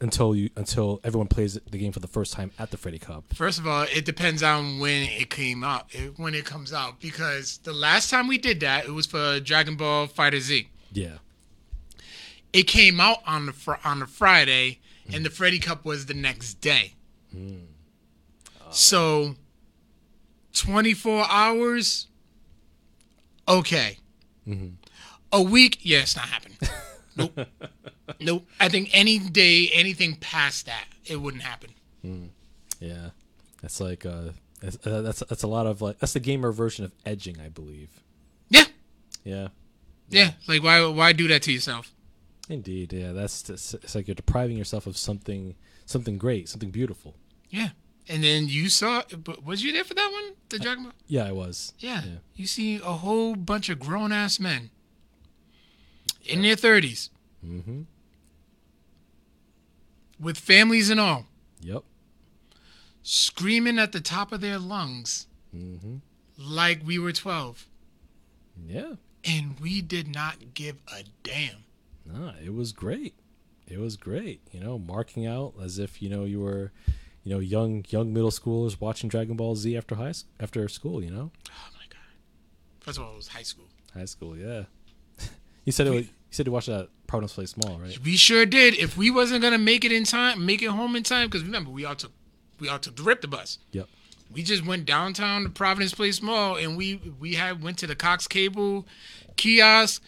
until you until everyone plays the game for the first time at the Freddy Cup? First of all, it depends on when it came out. It, when it comes out, because the last time we did that, it was for Dragon Ball FighterZ. Yeah. It came out on the fr- on the Friday, and the Freddy Cup was the next day. Hmm. Oh, so, twenty four hours. Okay. Mm-hmm. A week, yeah, it's not happening. nope. Nope. I think any day, anything past that, it wouldn't happen. Yeah, that's like uh, that's, uh, that's that's a lot of like that's the gamer version of edging, I believe. Yeah. Yeah, Yeah. Like, why why do that to yourself? indeed. Yeah, that's it's, it's like you're depriving yourself of something something great, something beautiful. Yeah. And then you saw, but was you there for that one? The Dragon Ball? Yeah, I was. Yeah. Yeah. You see a whole bunch of grown ass men in their 30s Mm-hmm. With families and all Yep. screaming at the top of their lungs Mm-hmm. like we were 12. Yeah. And we did not give a damn. Nah, it was great. It was great. You know, marking out as if you know you were, you know, young young middle schoolers watching Dragon Ball Z after high after school. You know, Oh my God. First of all, it was high school. high school. Yeah. you said it. Was, you said you watched that Providence Place Mall, right? We sure did. If we wasn't gonna make it in time, make it home in time, because remember we all took we all took the rip the bus. Yep. We just went downtown to Providence Place Mall and we we had went to the Cox Cable kiosk.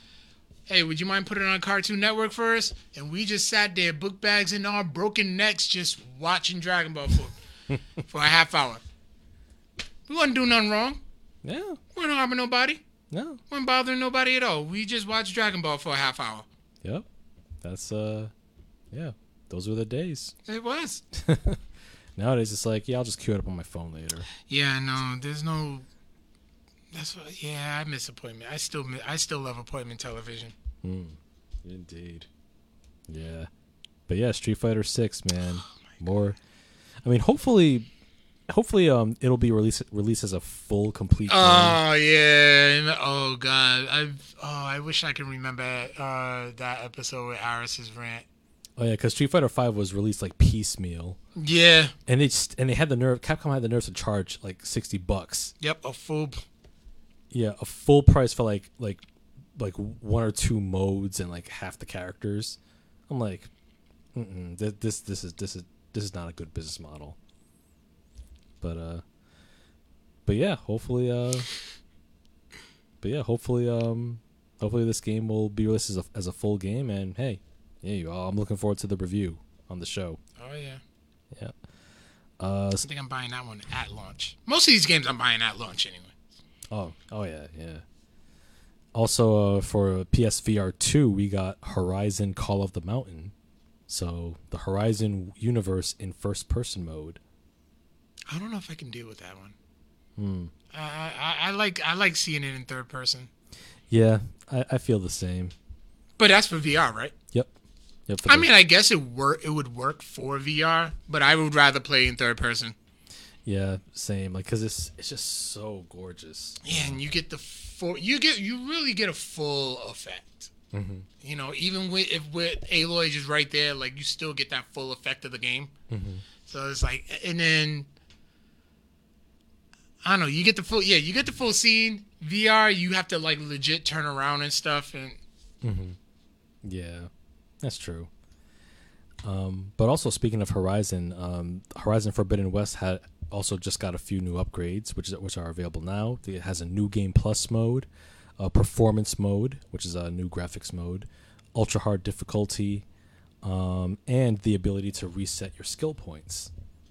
Hey, would you mind putting it on Cartoon Network for us? And we just sat there, book bags in our broken necks, just watching Dragon Ball for, for a half hour. We wasn't doing nothing wrong. Yeah. We weren't harming nobody. No. Weren't bothering nobody at all. We just watched Dragon Ball for a half hour. Yep. That's uh yeah. Those were the days. It was. Nowadays it's like, yeah, I'll just queue it up on my phone later. Yeah, no, there's no. That's what. Yeah, I miss appointment. I still, I still love appointment television. Hmm. Indeed. Yeah. But yeah, Street Fighter 6, man. More I mean, hopefully hopefully um it'll be released released as a full complete game. Oh yeah. Oh god. I. Oh, I wish I could remember uh, that episode with Aris's rant. Oh yeah, because Street Fighter Five was released like piecemeal, Yeah. and they just, and they had the nerve. Capcom had the nerve to charge like sixty bucks. Yep. A full. Yeah, a full price for like like like one or two modes and like half the characters. I'm like, Mm-mm, this this is this is this is not a good business model. But uh, but yeah, hopefully uh, but yeah, hopefully um, hopefully this game will be released as a as a full game. And hey, yeah, you all, I'm looking forward to the review on the show. Oh yeah. Yeah. Uh, I think I'm buying that one at launch. Most of these games I'm buying at launch anyway. Oh, oh yeah, yeah. Also, uh, for PSVR two, we got Horizon Call of the Mountain. So the Horizon universe in first person mode. I don't know if I can deal with that one. Hmm. I, I, I like I like seeing it in third person, Yeah, I, I feel the same. but that's for VR, right? Yep. Yep. I mean, I guess it work it would work for VR, but I would rather play in third person. yeah, same. Like, cause it's it's just so gorgeous. Yeah, and you get the full you get you really get a full effect. Mhm. You know, even with if with Aloy just right there, like you still get that full effect of the game. Mhm. So it's like, and then I don't know, you get the full yeah, you get the full scene. VR, you have to like legit turn around and stuff, and Mm-hmm. Yeah, that's true. Um, but also speaking of Horizon, um, Horizon Forbidden West had also just got a few new upgrades, which is, which are available now. It has a new game plus mode, a performance mode, which is a new graphics mode, ultra hard difficulty, um, and the ability to reset your skill points.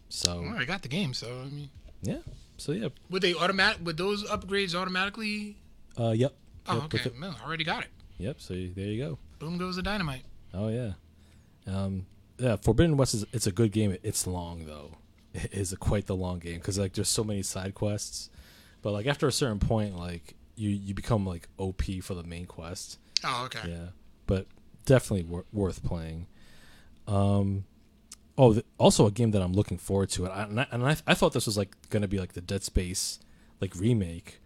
So well, I got the game. So I mean, yeah, so yeah, would they automatic? Would those upgrades automatically? uh, yep, Oh, yep, okay, man, I already got it. yep. So there you go. Boom goes the dynamite. Oh yeah, um, yeah. Forbidden West is it's a good game. It's long though. It is a, quite the long game because like there's so many side quests, but like after a certain point, like you you become like OP for the main quest. Oh, okay. Yeah, but definitely wor- worth playing. Um, oh, th- also a game that I'm looking forward to, and I and I, and I, I thought this was like gonna be like the Dead Space like remake.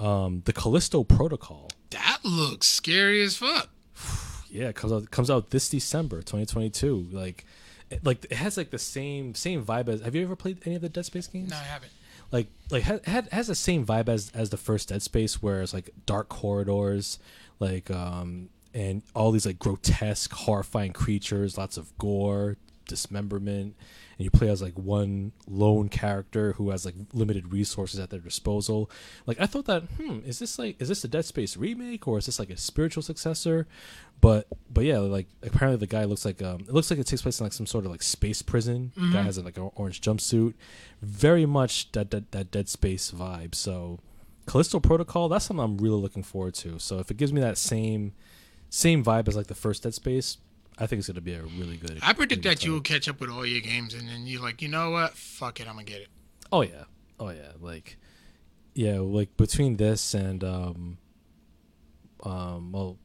Um, the Callisto Protocol. That looks scary as fuck. Yeah, it comes out comes out this December, 2022. Like, it, like it has like the same same vibe as. Have you ever played any of the Dead Space games? No, I haven't. Like, like ha, had has the same vibe as as the first Dead Space, where it's like dark corridors, like um, and all these like grotesque, horrifying creatures, lots of gore, dismemberment, and you play as like one lone character who has like limited resources at their disposal. Like I thought that, hmm, is this like is this a Dead Space remake or is this like a spiritual successor? But but yeah, like apparently the guy looks like um it looks like it takes place in like some sort of like space prison. The guy has like an orange jumpsuit. Very much that, that that Dead Space vibe. So Callisto Protocol, that's something I'm really looking forward to. So if it gives me that same same vibe as like the first Dead Space, I think it's gonna be a really good. I predict that you will catch up with all your games, and then you're like, you know what? Fuck it, I'm gonna get it. Oh yeah, oh yeah. Like yeah, like between this and um, um, well,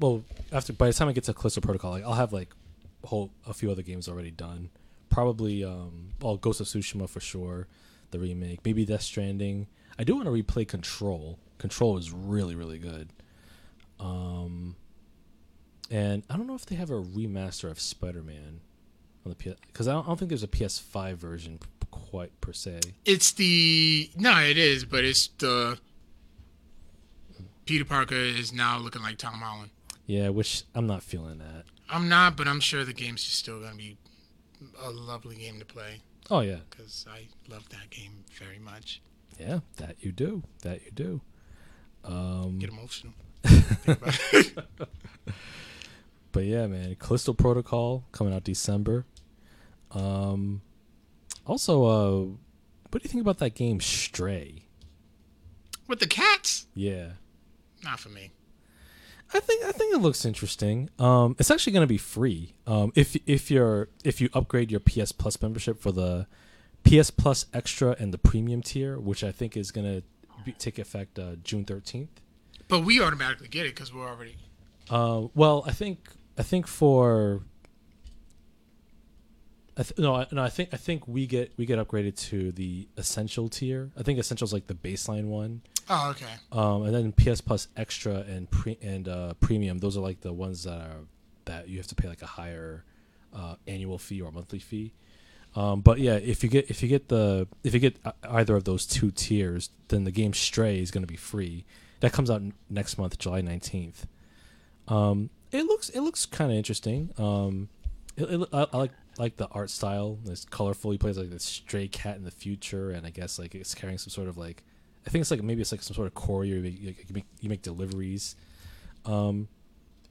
well after by the time I get to Callisto Protocol, like I'll have like a whole a few other games already done. Probably um, well, Ghost of Tsushima for sure, the remake. Maybe Death Stranding. I do want to replay Control. Control is really really good. Um, and I don't know if they have a remaster of Spider Man on the PS because I, don't- I don't think there's a PS5 version p- quite per se. It's the no, it is, but it's the Peter Parker is now looking like Tom Holland. Yeah, which I'm not feeling that. I'm not, but I'm sure the game's just still gonna be a lovely game to play Oh yeah, because I love that game very much. yeah, that you do, that you do. Um, Get emotional. Think about it. but yeah, man, Callisto Protocol coming out December. Um, also, uh, what do you think about that game Stray? With the cats, Yeah, not for me. I think I think it looks interesting. Um, it's actually going to be free. Um, if if you're if you upgrade your PS Plus membership for the PS Plus Extra and the Premium tier, which I think is going to take effect uh, June thirteenth. But we automatically get it because we're already. Uh, well, I think I think for I th- no, I, no, I think I think we get we get upgraded to the essential tier. I think essential is like the baseline one, Oh, okay. um, and then PS Plus Extra and pre and uh, Premium. Those are like the ones that are that you have to pay like a higher uh, annual fee or monthly fee. Um, but yeah, if you get if you get the if you get either of those two tiers, then the game Stray is going to be free. That comes out n- next month, July nineteenth. Um, it looks it looks kind of interesting. Um, it, it, I, I like like the art style. It's colorful. He plays like this stray cat in the future, and I guess like it's carrying some sort of like I think it's like maybe it's like some sort of courier. You make, you make, you make deliveries. Um,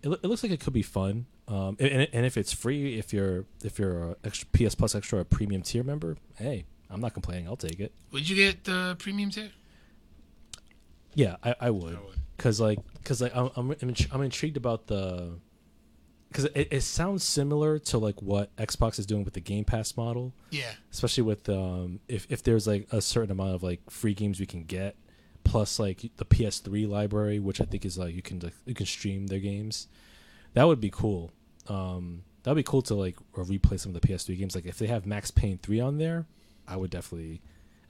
it, it looks like it could be fun. Um, and, and if it's free, if you're if you're a extra PS Plus extra or a premium tier member, hey, I'm not complaining. I'll take it. Would you get the premium tier? Yeah, I, I would, I would. Cause like, cause like I'm I'm, I'm intrigued about the, cause it, it sounds similar to like what Xbox is doing with the Game Pass model, Yeah. especially with um if if there's like a certain amount of like free games we can get, plus like the PS3 library, which I think is like you can like, you can stream their games, that would be cool. Um, that'd be cool to like replay some of the PS3 games. Like if they have Max Payne three on there, I would definitely.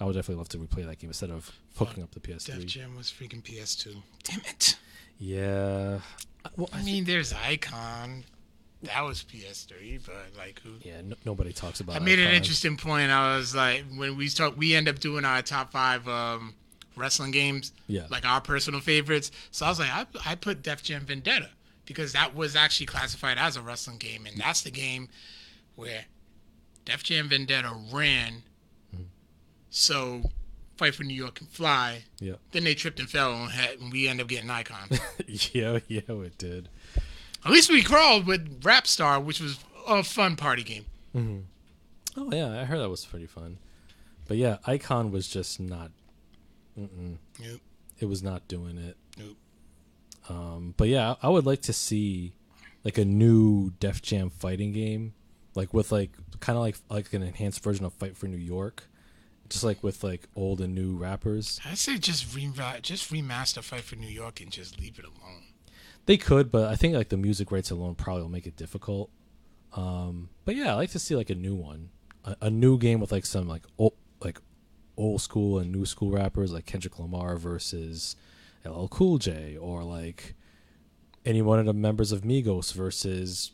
I would definitely love to replay that game instead of hooking up the PS3. Def Jam was freaking PS2. Damn it. Yeah. Well, I mean, there's Icon. That was PS3, but like who? yeah. No, nobody talks about. I made an interesting point. I was like, when we start, we end up doing our top five um, wrestling games, Yeah. like our personal favorites. So I was like, I, I put Def Jam Vendetta because that was actually classified as a wrestling game, and that's the game where Def Jam Vendetta ran. Mm-hmm. So, Fight for New York can fly. Yeah. Then they tripped and fell, and, had, and we end up getting Icon. yeah. Yeah. It did. At least we crawled with Rap Star, which was a fun party game. Oh yeah, I heard that was pretty fun. But yeah, Icon was just not. Mm-mm. Nope. It was not doing it. Nope. Um, but yeah, I I would like to see like a new Def Jam fighting game, like with like kind of like like an enhanced version of Fight for New York, just like with like old and new rappers. I say just re- just remaster Fight for New York and just leave it alone. They could, but I think like the music rights alone probably will make it difficult. Um, but yeah, I like to see like a new one, a, a new game with like some like old like old school and new school rappers like Kendrick Lamar versus LL Cool J, or like any one of the members of Migos versus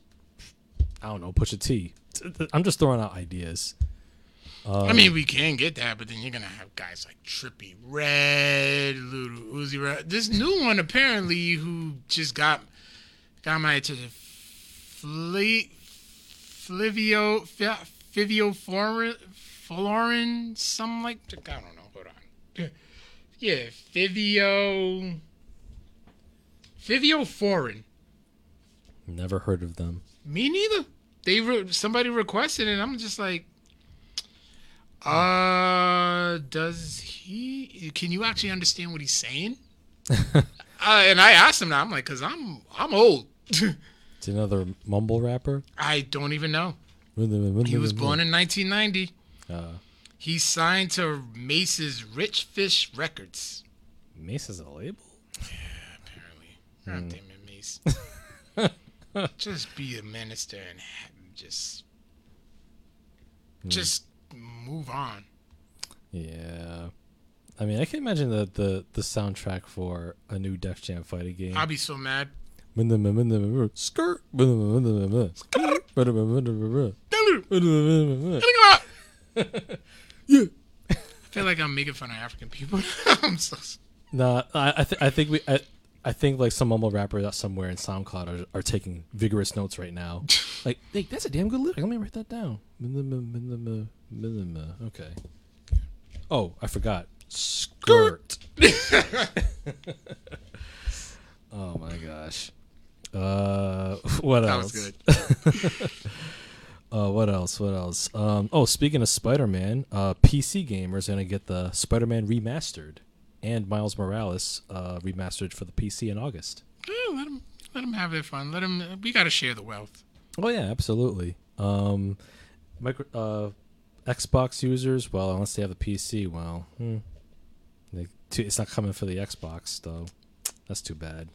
I don't know Pusha T. I'm just throwing out ideas. I mean, um, we can get that, but then you're gonna have guys like Trippie Redd, Little Uzi Red. This new one apparently, who just got got my attention, Fle- Flivio Fivio Foreign, Florin, something like I don't know. Hold on. Yeah, Fivio. Fivio Foreign. Never heard of them. Me neither. They re- somebody requested it. I'm just like, uh, does he? Can you actually understand what he's saying? uh, and I asked him that. I'm like, cause I'm I'm old. It's another mumble rapper. I don't even know. He was born in 1990. Uh, He signed to Mase's Rich Fish Records. Mase is a label. Yeah, apparently, God damn it, Mase. just be a minister and just just move on. Yeah. I mean, I can imagine the, the, the soundtrack for a new Def Jam fighting game. I'll be so mad. Skirt. Yeah. I feel like I'm making fun of African people. I'm so Nah, I I, th- I think we I, I think like some mumble rapper that's somewhere in SoundCloud are, are taking vigorous notes right now. like, hey, that's a damn good lyric. Let me write that down. Okay. Oh, I forgot. Skirt. oh my gosh. Uh, what that else? was good. Uh, what else? What else? Um, oh, speaking of Spider-Man, uh, PC gamers are gonna get the Spider-Man remastered and Miles Morales uh, remastered for the PC in August. Yeah, let them let them have their fun. Let them. We got to share the wealth. Oh yeah, absolutely. Um, micro, uh, Xbox users, well, unless they have a PC, well, hmm, they, it's not coming for the Xbox though. That's too bad.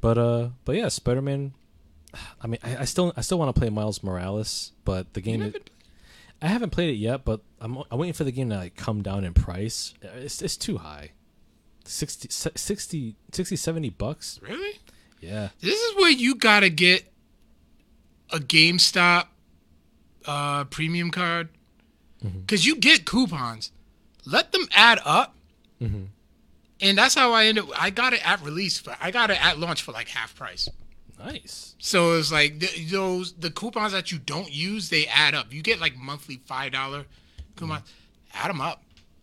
But uh, but yeah, Spider-Man. I mean, I, I still I still want to play Miles Morales, but the You game. never- I haven't played it yet, but I'm, I'm waiting for the game to like come down in price. It's it's too high. 60, 60, 60 70 bucks. really? Yeah. This is where you got to get a GameStop uh, premium card because you get coupons. Let them add up, and that's how I ended. I got it at release, but I got it at launch for like half price. Nice. So it's like th- those the coupons that you don't use, they add up. You get like monthly five dollar coupons. Add them up.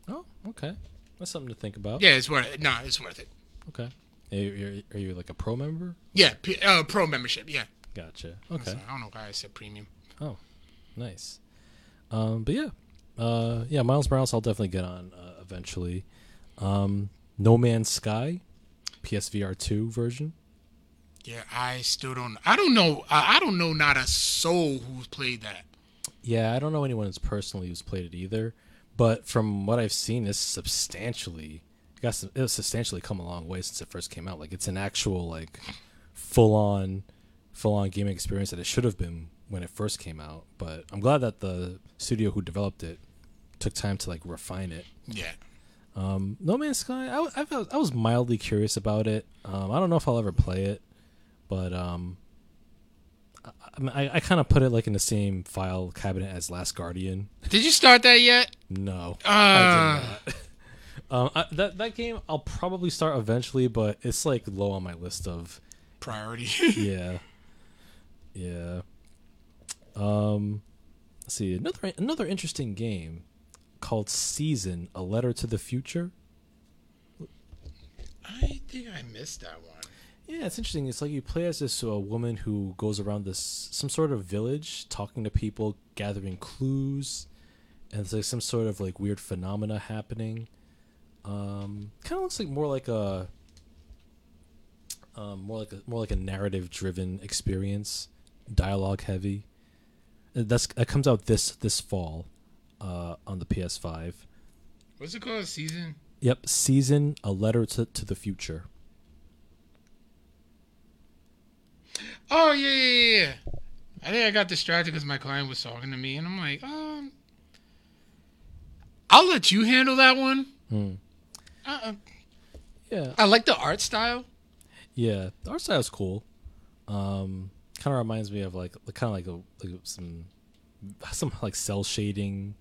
Oh, okay. That's something to think about. Yeah, it's worth it. No, it's worth it. Okay. Are you, are you like a pro member? Yeah, uh, pro membership. Yeah. Gotcha. Okay. I don't know why I said premium. Oh, nice. Um, but yeah, uh, yeah, Miles Morales, I'll definitely get on uh, eventually. Um, no Man's Sky, PSVR two version. Yeah, I still don't. I don't know. I, I don't know not a soul who's played that. Yeah, I don't know anyone who's personally who's played it either, but from what I've seen, it's substantially it got some, it's substantially come a long way since it first came out. Like it's an actual like full on full on gaming experience that it should have been when it first came out. But I'm glad that the studio who developed it took time to like refine it. Yeah. Um, no Man's Sky, I, I, felt- I was mildly curious about it. Um, I don't know if I'll ever play it, but um, I, I, kind of put it like in the same file cabinet as Last Guardian. Did you start that yet? No, Uh, I did not. um, I, that that game I'll probably start eventually, but it's like low on my list of priority. yeah, yeah. Um, let's see another another interesting game called Season: A Letter to the Future. I think I missed that one. Yeah, it's interesting. It's like you play as this uh, woman who goes around this some sort of village, talking to people, gathering clues, and it's like some sort of like weird phenomena happening. Um, kind of looks like more like a um, more like a more like a narrative driven experience, dialogue heavy. Uh, That's that comes out this this fall, uh, on the PS5. What's it called? Season? Yep, season a letter to to the future. Oh yeah, yeah, yeah. I think I got distracted because my client was talking to me, and I'm like, um, I'll let you handle that one. Hmm. Uh, Yeah, I like the art style. Yeah, the art style is cool. Um, kind of reminds me of like kind of like a like some some like cell shading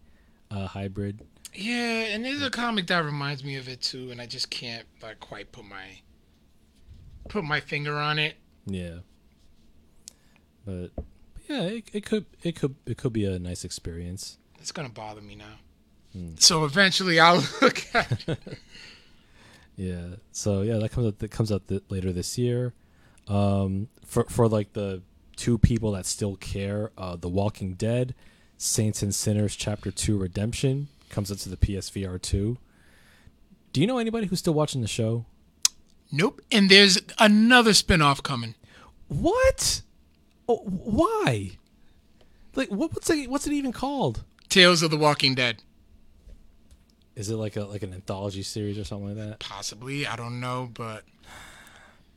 uh, hybrid. Yeah, and there's a comic that reminds me of it too, and I just can't like quite put my put my finger on it. Yeah, but, but yeah, it, it could it could it could be a nice experience. It's gonna bother me now. Hmm. So eventually, I'll look at. It. Yeah, so yeah, that comes out that comes out th- later this year. Um, for for like the two people that still care, uh, The Walking Dead, Saints and Sinners Chapter Two Redemption comes out to the PSVR two. Do you know anybody who's still watching the show? Nope. And there's another spinoff coming. What? Oh, why? Like, what, what's it? What's it even called? Tales of the Walking Dead. Is it like a like an anthology series or something like that? Possibly, I don't know, but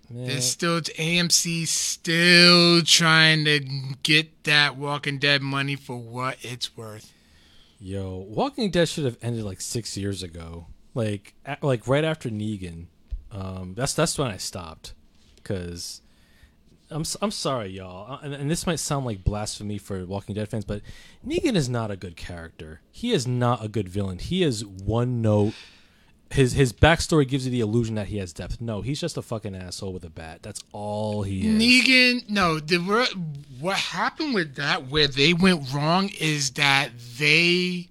Yeah. there's still AMC still trying to get that Walking Dead money for what it's worth. Yo, Walking Dead should have ended like six years ago. Like, like right after Negan. Um, that's that's when I stopped. Cause I'm I'm sorry, y'all, Uh, and, and this might sound like blasphemy for Walking Dead fans, but Negan is not a good character. He is not a good villain. He is one note. His his backstory gives you the illusion that he has depth. No, he's just a fucking asshole with a bat. That's all he is. Negan, no, the what happened with that where they went wrong is that they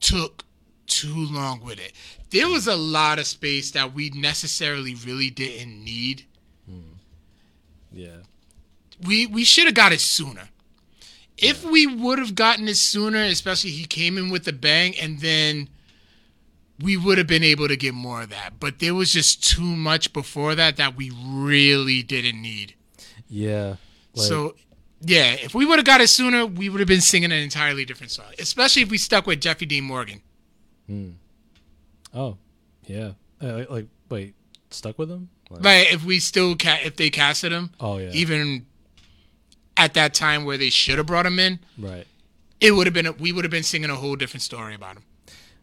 took too long with it. There was a lot of space that we necessarily really didn't need. Yeah. We we should have got it sooner. If we would have gotten it sooner, especially he came in with a bang and then we would have been able to get more of that. But there was just too much before that that we really didn't need. Yeah. Like, so, yeah, if we would have got it sooner, we would have been singing an entirely different song. Especially if we stuck with Jeffrey Dean Morgan. Hmm. oh, yeah. Uh, like, wait, stuck with him? Like, Like if we still ca- if they casted him, oh yeah. even at that time where they should have brought him in, right. it would have been a, we would have been singing a whole different story about him.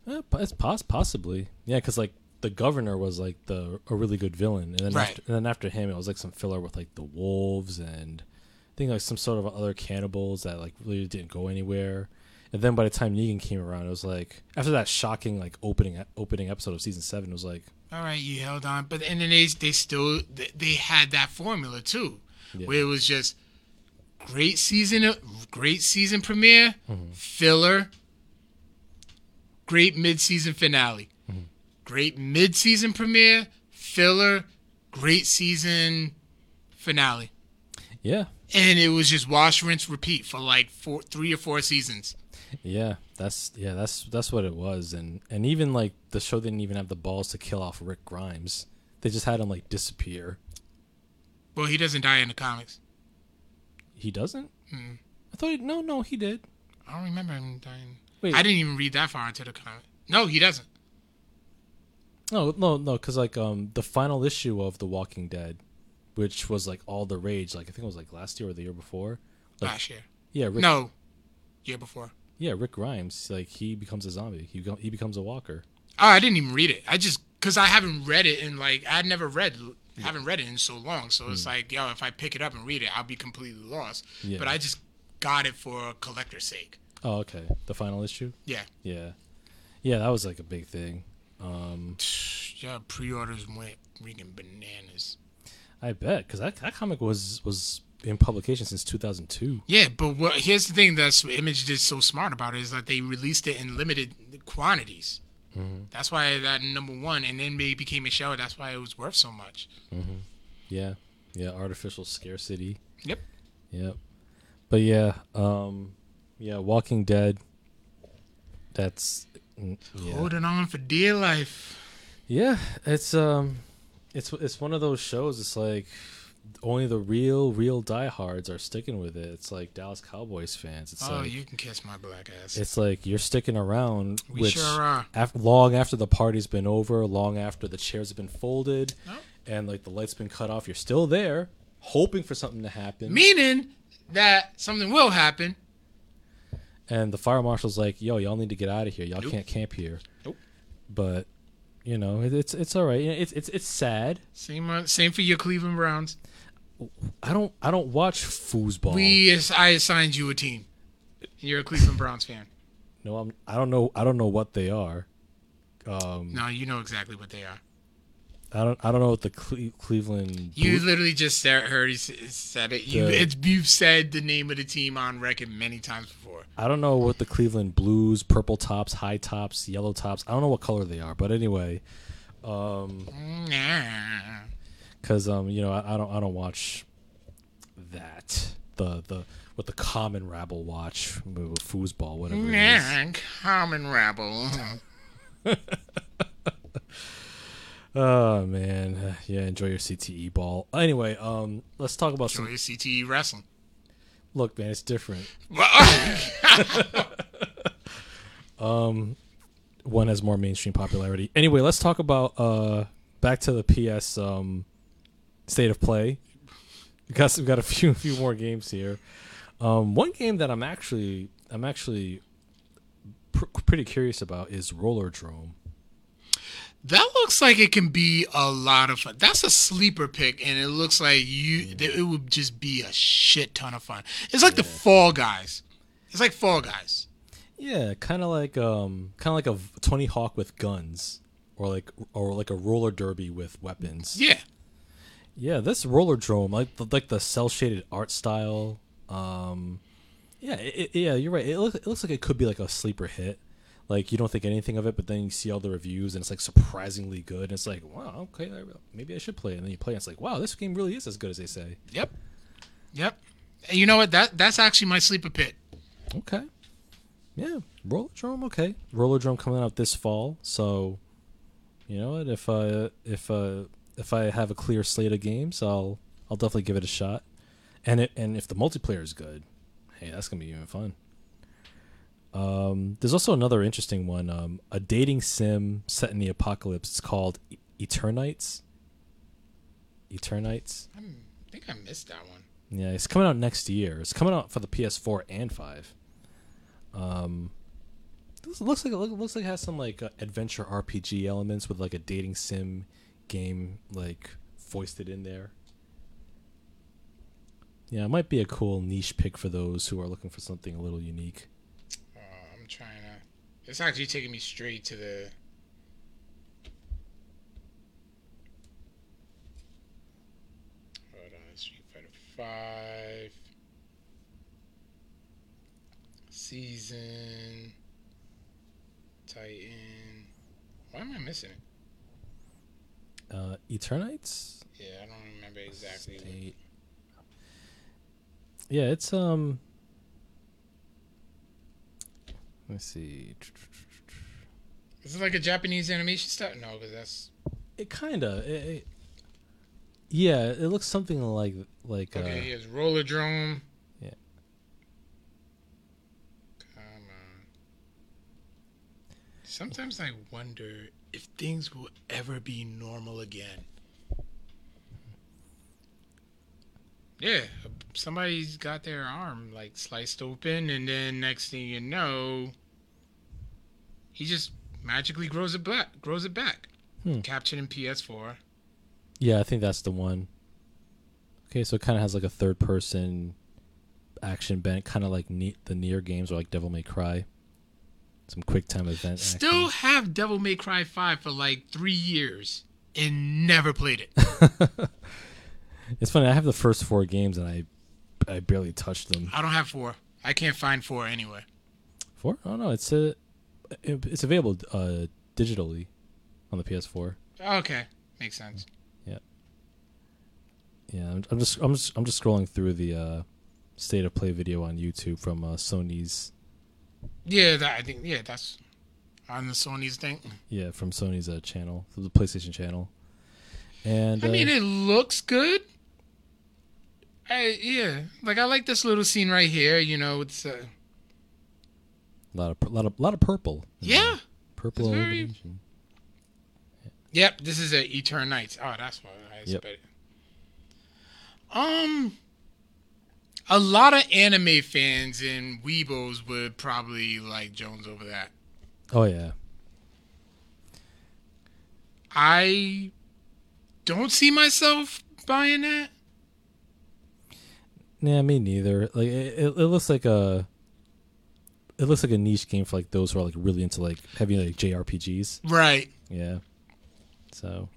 Uh, it's poss- possibly. Yeah, because like the governor was like the a really good villain, and then Right. after, and then after him, it was like some filler with like the wolves and I think like some sort of other cannibals that like really didn't go anywhere. And then by the time Negan came around, it was like after that shocking like opening opening episode of season seven, it was like All right, you held on, but and then they they still they- had that formula too, Yeah. where it was just great season, great season premiere, mm-hmm. filler, great mid season finale, mm-hmm. great mid season premiere, filler, great season finale, yeah, and it was just wash, rinse, repeat for like four, three or four seasons. Yeah, that's yeah, that's that's what it was. And and even like the show didn't even have the balls to kill off Rick Grimes. They just had him like disappear. Well, he doesn't die in the comics. He doesn't. Mm. I thought he, no, no, he did. I don't remember him dying. Wait, I didn't even read that far into the comic. No, he doesn't. No, no, no, because like um the final issue of The Walking Dead, which was like all the rage, like I think it was like last year or the year before. Like, Last year. yeah, Rick, No, year before. Yeah, Rick Grimes, like he becomes a zombie. He go, he becomes a walker. Oh, I didn't even read it. I just because I haven't read it and like I'd never read haven't read it in so long. So it's like yo, if I pick it up and read it, I'll be completely lost. Yeah. But I just got it for collector's sake. Oh, okay. The final issue. Yeah. Yeah, yeah, that was like a big thing. Um, Yeah, pre-orders went freaking bananas. I bet because that, that comic was was in publication since 2002. Yeah, but what here's the thing that's Image did so smart about it is that they released it in limited quantities. That's why that number one, and then they became a show. That's why it was worth so much. Yeah, yeah, artificial scarcity. Yep. Yep. But yeah, um, yeah, Walking Dead. That's mm, yeah. Holding on for dear life. Yeah, it's um, it's it's one of those shows. It's like only the real real diehards are sticking with it. It's like Dallas Cowboys fans. It's oh, like you can kiss my black ass. it's like you're sticking around, We which sure are. af- long after the party's been over, long after the chairs have been folded, Oh. and like the lights been cut off. You're still there, hoping for something to happen. Meaning that something will happen. And the fire marshal's like, "Yo, y'all need to get out of here. Y'all Nope. can't camp here." Nope. But you know, it's it's all right. It's it's it's sad. Same uh, same for your Cleveland Browns. I don't I don't watch foosball. We ass- I assigned you a team. You're a Cleveland Browns fan. no, I'm I don't know I don't know what they are. Um, No, you know exactly what they are. I don't I don't know what the Cle- Cleveland. You literally just said, heard he said it. You The- it's, you've said the name of the team on record many times before. I don't know what the Cleveland Blues, purple tops, high tops, yellow tops. I don't know what color they are, but anyway, um, Nah. Because um, you know, I, I don't I don't watch that the the what the common rabble watch foosball whatever it is. Common rabble. Oh man, yeah, enjoy your CTE ball. Anyway, um, let's talk about Enjoy some. your CTE wrestling. Look, man, it's different. Well, One has more mainstream popularity. Anyway, let's talk about uh back to the PS um state of play. We got we got a few few more games here. Um, one game that I'm actually I'm actually pr- pretty curious about is Rollerdrome. that looks like it can be a lot of fun. That's a sleeper pick, and it looks like you that it would just be a shit ton of fun. It's like the Fall Guys. It's like Fall Guys. Yeah, kind of like um, kind of like a Tony Hawk with guns, or like or like a roller derby with weapons. Yeah. Yeah, this Rollerdrome, like the, like the cell shaded art style. Um, yeah, it, yeah, you're right. It, look, it looks like it could be like a sleeper hit. Like you don't think anything of it, but then you see all the reviews and it's like surprisingly good. And it's like, wow, okay, I, maybe I should play it. And then you play, it, and it's like, wow, this game really is as good as they say. Yep. Yep. And you know what? That that's actually my sleeper pit. Okay, yeah, Rollerdrome. Okay, Rollerdrome coming out this fall. So, you know what? If uh if uh if I have a clear slate of games, I'll I'll definitely give it a shot. And it and if the multiplayer is good, hey, that's gonna be even fun. Um, there's also another interesting one, um, a dating sim set in the apocalypse. It's called E- Eternights. Eternights. I think I missed that one. Yeah, it's coming out next year. It's coming out for the PS4 and five. Um, looks like it looks like it has some like uh, adventure RPG elements with like a dating sim game like foisted in there. Yeah, it might be a cool niche pick for those who are looking for something a little unique. Uh, I'm trying to. It's actually taking me straight to the. Hold on, Street Fighter Five season Titan. Why am I missing it? Uh, Eternights. Yeah, I don't remember exactly. State. Yeah, it's um. Let's see. Is it like a Japanese animation style? No, because that's It kind of. Yeah, it looks something like like. okay. Uh, Here's Rollerdrome. Yeah. Come on. Sometimes I wonder if things will ever be normal again. Yeah, somebody's got their arm like sliced open, and then next thing you know, he just magically grows it back. Grows it back. Hmm. Captured in PS4. yeah, I think that's the one. Okay, so it kind of has like a third person action bent, kind of like ne- the Nier games or like Devil May Cry. Some quick time event. Still have Devil May Cry 5 for like three years and never played it. It's funny. I have the first four games and I, I barely touched them. I don't have four. I can't find four anywhere. Four? Oh no, it's a, it's available uh digitally, on the PS4. Okay, makes sense. Yeah, I'm, I'm just I'm just I'm just scrolling through the uh, state of play video on YouTube from uh, Sony's Yeah, that, I think yeah, that's on the Sony's thing. yeah from Sony's uh, channel, the PlayStation channel, and I uh, mean, it looks good. I, yeah, like I like this little scene right here. You know, it's uh, a lot of lot of lot of purple. yeah, purple. very- illumination. yep. This is a Eternal Nights. Oh, that's what I Yep. expected. Um, a lot of anime fans and weebos would probably like Jones over that. Oh yeah, I don't see myself buying that. yeah, me neither. Like it, it, it looks like a. It looks like a niche game for like those who are like really into like heavy like JRPGs. Right. Yeah. So,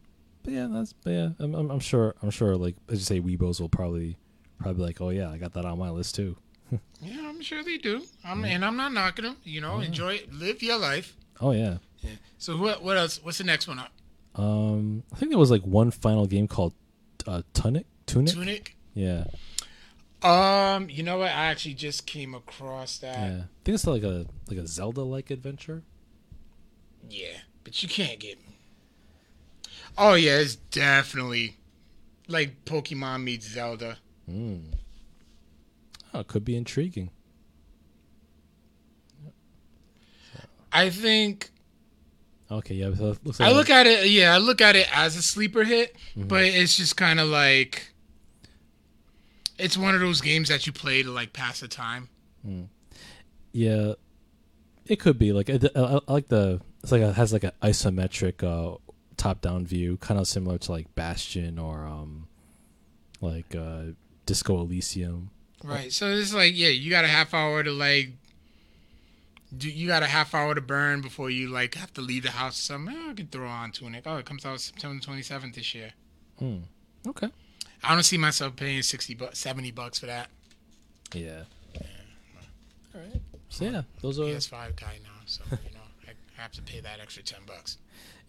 but yeah, that's but yeah. I'm, I'm I'm sure I'm sure like as you say, Weebos will probably probably like, oh yeah, I got that on my list too. Yeah, I'm sure they do. I'm, and I'm not knocking them. You know, enjoy it, live your life. Oh yeah. yeah. So what? What else? What's the next one up? Um, I think there was like one final game called uh, Tunic. Tunic. Tunic. Yeah. Um, you know what? I actually just came across that. Yeah. I think it's like a like a Zelda like adventure. Yeah, but you can't get. Oh yeah, it's definitely like Pokemon meets Zelda. Mm. Oh, it could be intriguing. I think Okay, yeah. So like I look at it. Yeah, I look at it as a sleeper hit, but it's just kind of like it's one of those games that you play to like pass the time. yeah, it could be like I, I, I like the it's like it has like an isometric uh, top down view, kind of similar to like Bastion or um like uh, Disco Elysium. Right. So it's like, yeah, you got a half hour to like, do you got a half hour to burn before you like have to leave the house. or something. Oh, I can throw on Tunic. Oh, it comes out September twenty seventh this year. Hmm. Okay. I don't see myself paying sixty bucks, seventy bucks for that. Yeah. All right. So yeah, those are PS five guy now, so you know I have to pay that extra ten bucks.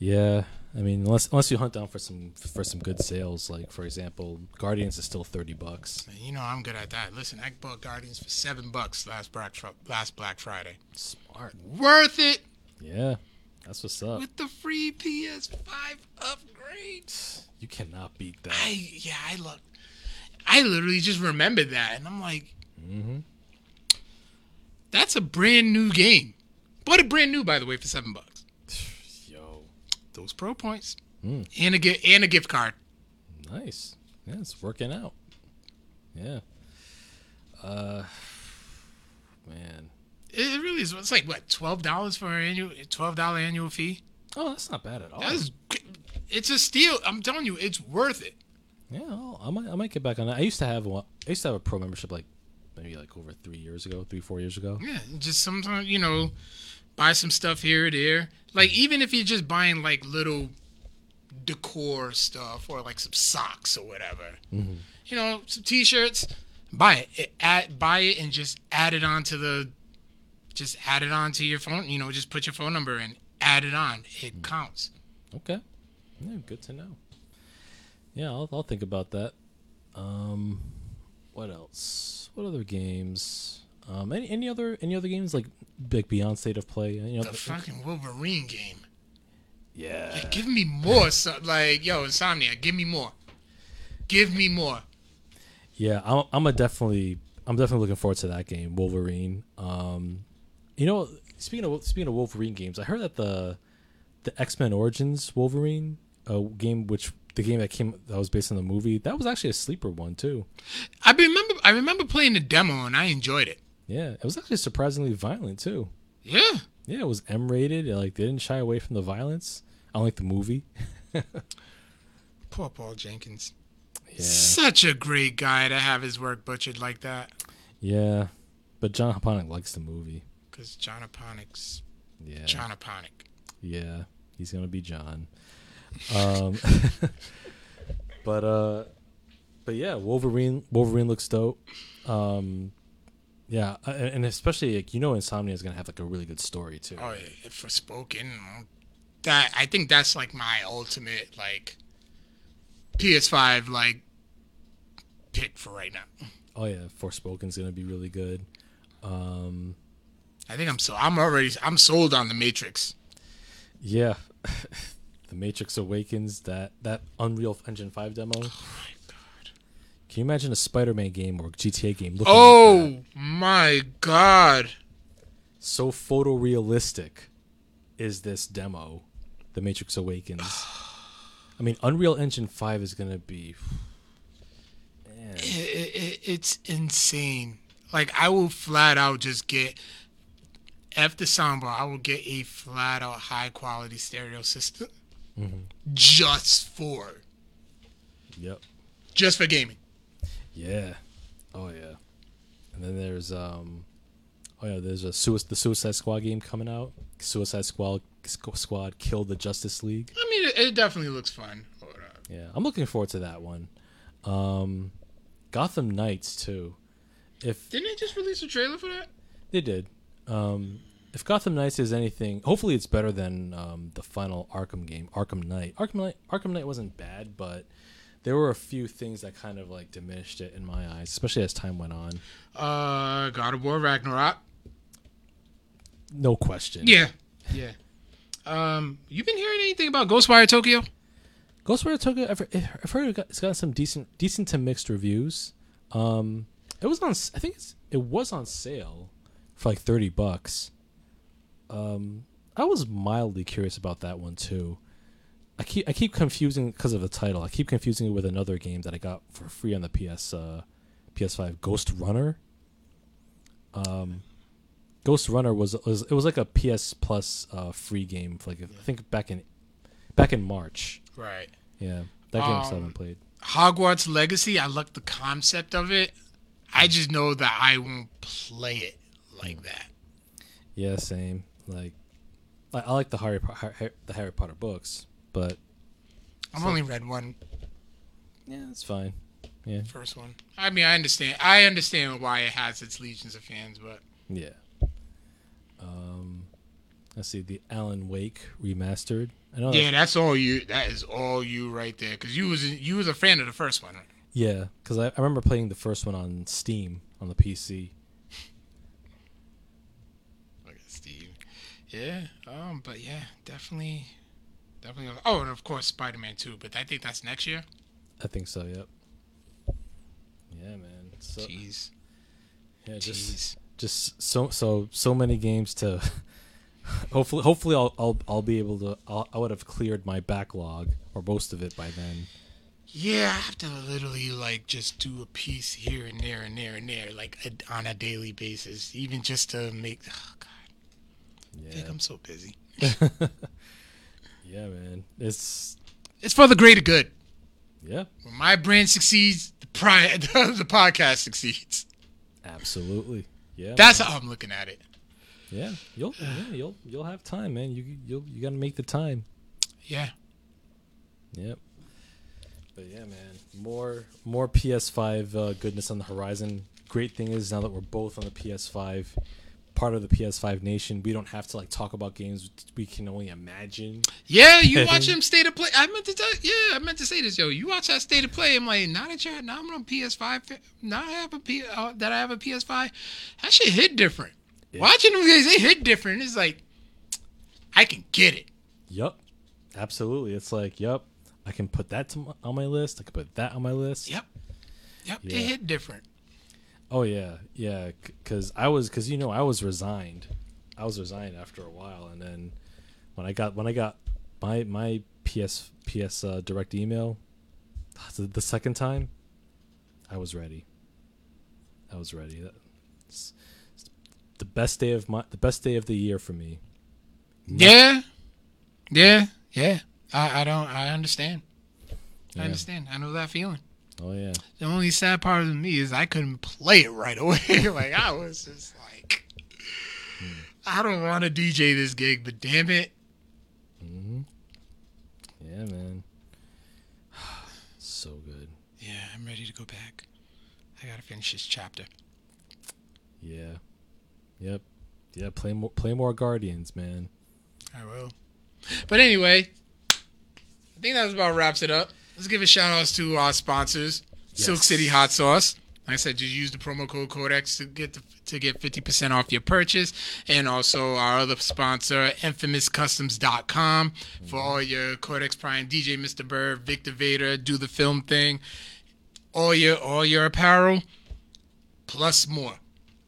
Yeah, I mean, unless unless you hunt down for some for some good sales, like for example, Guardians is still thirty bucks. You know I'm good at that. Listen, I bought Guardians for seven bucks last Black last Black Friday. Smart. Worth it Yeah, that's what's up. with the free PS five upgrade. You cannot beat that. I yeah, I look. I literally just remembered that, and I'm like, Mm-hmm. that's a brand new game. Bought it brand new, by the way, for seven bucks. Those pro points Mm. and a gift and a gift card. nice. Yeah, it's working out. Yeah. Uh, man. It really is. It's like what twelve dollars for an annual twelve dollar annual fee. Oh, that's not bad at all. That is, it's a steal. I'm telling you, it's worth it. Yeah, I'll, I might I might get back on that. I used to have one. I used to have a pro membership like maybe like over three years ago, three four years ago. Yeah, just sometimes you know, buy some stuff here or there. Like even if you're just buying like little decor stuff or like some socks or whatever, Mm-hmm. you know, some t-shirts, buy it. it add, buy it and just add it onto the, just add it onto your phone. You know, just put your phone number in, add it on. It counts. Okay. Yeah, good to know. Yeah, I'll, I'll think about that. Um, what else? What other games? Um, any any other any other games like like Beyond State of Play? You know, The fucking Wolverine game. yeah, Like, give me more. So, like, yo, Insomniac, give me more. Give me more. yeah. I'm I'm a definitely I'm definitely looking forward to that game, Wolverine. Um, you know, speaking of speaking of Wolverine games, I heard that the the X Men Origins Wolverine uh, game, which the game that came that was based on the movie, that was actually a sleeper one too. I remember. I remember playing the demo and I enjoyed it. Yeah, it was actually surprisingly violent too. Yeah. Yeah, it was M rated. Like they didn't shy away from the violence. Unlike the movie. Poor Paul Jenkins. Yeah, Such a great guy to have his work butchered like that. yeah. But John Haponic likes the movie. Because John Aponic's Yeah, John Aponic. yeah. He's gonna be John. Um, but uh, but yeah, Wolverine. Wolverine looks dope. Um, yeah, uh, and especially like, you know, Insomniac is gonna have like a really good story too. Oh, yeah, Forspoken. That I think that's like my ultimate like PS5 like pick for right now. Oh yeah, Forspoken's gonna be really good. Um, I think I'm so I'm already I'm sold on the Matrix. Yeah, the Matrix Awakens that that Unreal Engine Five demo. Oh. Can you imagine a Spider-Man game or GTA game looking like? Oh my god. so photorealistic is this demo, The Matrix Awakens? I mean, Unreal Engine Five is gonna be. Man. It, it, it, it's insane. Like I will flat out just get F the soundbar. I will get a flat out high quality stereo system Mhm. just for Yep. just for gaming. Yeah. Oh yeah. And then there's um. Oh yeah, there's a Sui- the Suicide Squad game coming out. Suicide Squad Squad killed the Justice League. I mean, it, it definitely looks fun. Yeah, I'm looking forward to that one. Um, Gotham Knights too. If Didn't they just release a trailer for that? they did, um, if Gotham Knights is anything, hopefully it's better than um, the final Arkham game, Arkham Knight. Arkham Knight, Arkham Knight wasn't bad, but there were a few things that kind of like diminished it in my eyes, especially as time went on. Uh, God of War Ragnarok. No question. Yeah, yeah. Um, you been hearing anything about Ghostwire Tokyo? Ghostwire Tokyo. I've, I've heard it got, it's got some decent, decent to mixed reviews. Um, it was on. I think it's it was on sale for like thirty bucks. Um, I was mildly curious about that one too. I keep I keep confusing because of the title. I keep confusing it with another game that I got for free on the PS uh, PS5, Ghost Runner. Um, Ghost Runner was, was it was like a PS Plus uh, free game for like I think back in back in March. Right. Yeah, that game I still Um, haven't played. Hogwarts Legacy. I like the concept of it. I just know that I won't play it like that. Yeah, same. Like, I, I like the Harry Po- Har- the Harry Potter books, but I've So- only read one, yeah, it's fine. Yeah, first one. I mean, I understand. I understand why it has its legions of fans, but yeah. Um, let's see the Alan Wake remastered. I know. yeah, that's all you. That is all you right there. Because you was you was a fan of the first one. Right? Yeah, because I, I remember playing the first one on Steam on the PC. Look at Steve. Yeah. Um. But yeah, definitely, definitely. Oh, and of course Spider Man Two. But I think that's next year. I think so. Yep. Yeah, man. So Jeez. yeah, just Jeez. just so so so many games to. hopefully, hopefully I'll I'll I'll be able to. I'll, I would have cleared my backlog or most of it by then. Yeah, I have to literally like just do a piece here and there and there and there, like a, on a daily basis, even just to make. Oh God, I Yeah. think I'm so busy. Yeah, man. It's It's for the greater good. Yeah, When my brand succeeds, the pri- the podcast succeeds. absolutely. Yeah, That's how I'm looking at it. yeah. You'll yeah, you'll you'll have time, man. You you'll you gotta make the time. Yeah. Yep. But yeah, man, more more PS5 uh, goodness on the horizon. Great thing is now that we're both on the PS5, part of the PS5 nation, we don't have to like talk about games we can only imagine. Yeah, you watch him state of play. I meant to tell. Yeah, I meant to say this, yo. You watch that state of play. I'm like, now that you're now I'm on PS5. Now I have a P. Uh, that I have a PS5. That shit hit different. Yeah. Watching them guys, they hit different. It's like, I can get it. Yup, absolutely. It's like, yup, I can put that to my, on my list. I can put that on my list. Yep. Yep. Yeah. It hit different. Oh yeah, yeah. Because I was, because you know, I was resigned. I was resigned after a while, and then when I got when I got my my PS PS uh, direct email the, the second time, I was ready. I was ready. That's it's the best day of my the best day of the year for me. Yeah. Yeah. Yeah. I, I don't. I understand. Yeah. I understand. I know that feeling. Oh yeah. The only sad part of me is I couldn't play it right away. like I was just like, I don't want to DJ this gig, but damn it, Mm-hmm. Yeah, man. so good. yeah, I'm ready to go back. I gotta finish this chapter. Yeah. Yep. Yeah. Play more. Play more Guardians, man. I will. But anyway, I think that was about wraps it up. Let's give a shout outs to our sponsors, Silk City Hot Sauce. Like I said, just use the promo code Codex to get the, to get fifty percent off your purchase, and also our other sponsor, InfamousCustoms.com, for mm-hmm. all your Codex Prime, DJ Mr. Bird, Victor Vader, do the film thing, all your all your apparel, plus more.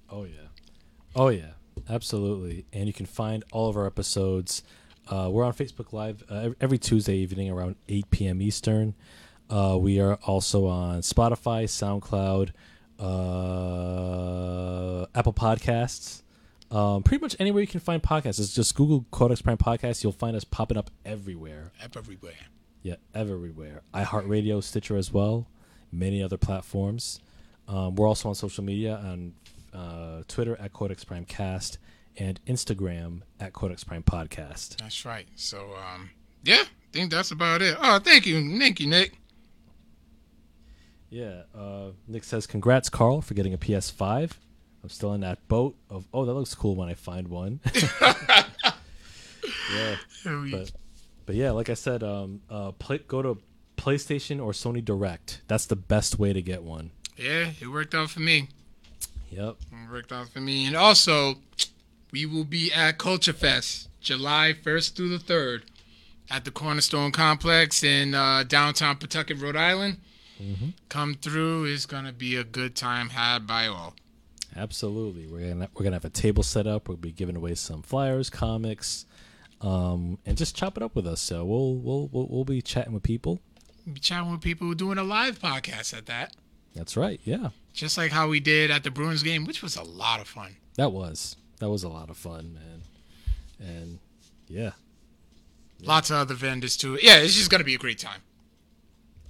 Oh yeah. Oh yeah. Absolutely. And you can find all of our episodes. Uh, we're on Facebook Live uh, every Tuesday evening around 8 p.m. Eastern. Uh, we are also on Spotify, SoundCloud, uh, Apple Podcasts. Um, pretty much anywhere you can find podcasts. It's just Google Codex Prime Podcast. You'll find us popping up everywhere. Everywhere. Yeah, everywhere. iHeartRadio, Stitcher as well, many other platforms. Um, we're also on social media on uh, Twitter at Codex Prime Cast and Instagram at Codex Prime Podcast. That's right. So, um, yeah, I think that's about it. Oh, thank you, thank you, Nick. Yeah, uh, Nick says, "Congrats, Carl, for getting a PS5." I'm still in that boat of, oh, that looks cool when I find one. yeah, but but yeah, like I said, um, uh, play, go to PlayStation or Sony Direct. That's the best way to get one. Yeah, it worked out for me. Yep. It worked out for me. And also, we will be at Culture Fest July 1st through the 3rd at the Cornerstone Complex in uh, downtown Pawtucket, Rhode Island. Come through. It's going to be a good time had by all. Absolutely, we're gonna we're gonna have a table set up. We'll be giving away some flyers, comics, um, and just chop it up with us. So we'll we'll we'll, we'll be chatting with people. We'll be chatting with people who are doing a live podcast at that. That's right. Yeah, Just like how we did at the Bruins game, which was a lot of fun. that was that was a lot of fun, man. And yeah, Lots of other vendors too. Yeah, it's just going to be a great time.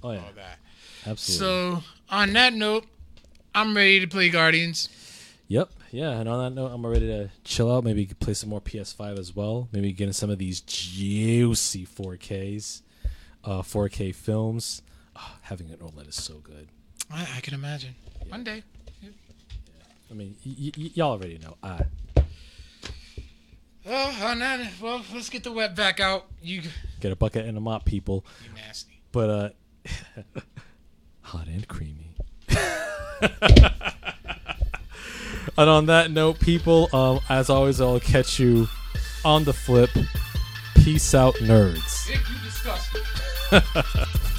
oh yeah, All that. absolutely. So, on that note, I'm ready to play Guardians. Yep. Yeah. And on that note, I'm ready to chill out. Maybe play some more PS5 as well. Maybe get in some of these juicy 4Ks, uh, 4K films. Oh, having an OLED is so good. I, I can imagine. One day. I mean, y- y- y'all already know. I Oh, on that, well, let's get the wet back out. You, get a bucket and a mop, people. you nasty. But uh, hot and creamy. and on that note, people, um, as always, I'll catch you on the flip. Peace out, nerds. Dick, you disgusting.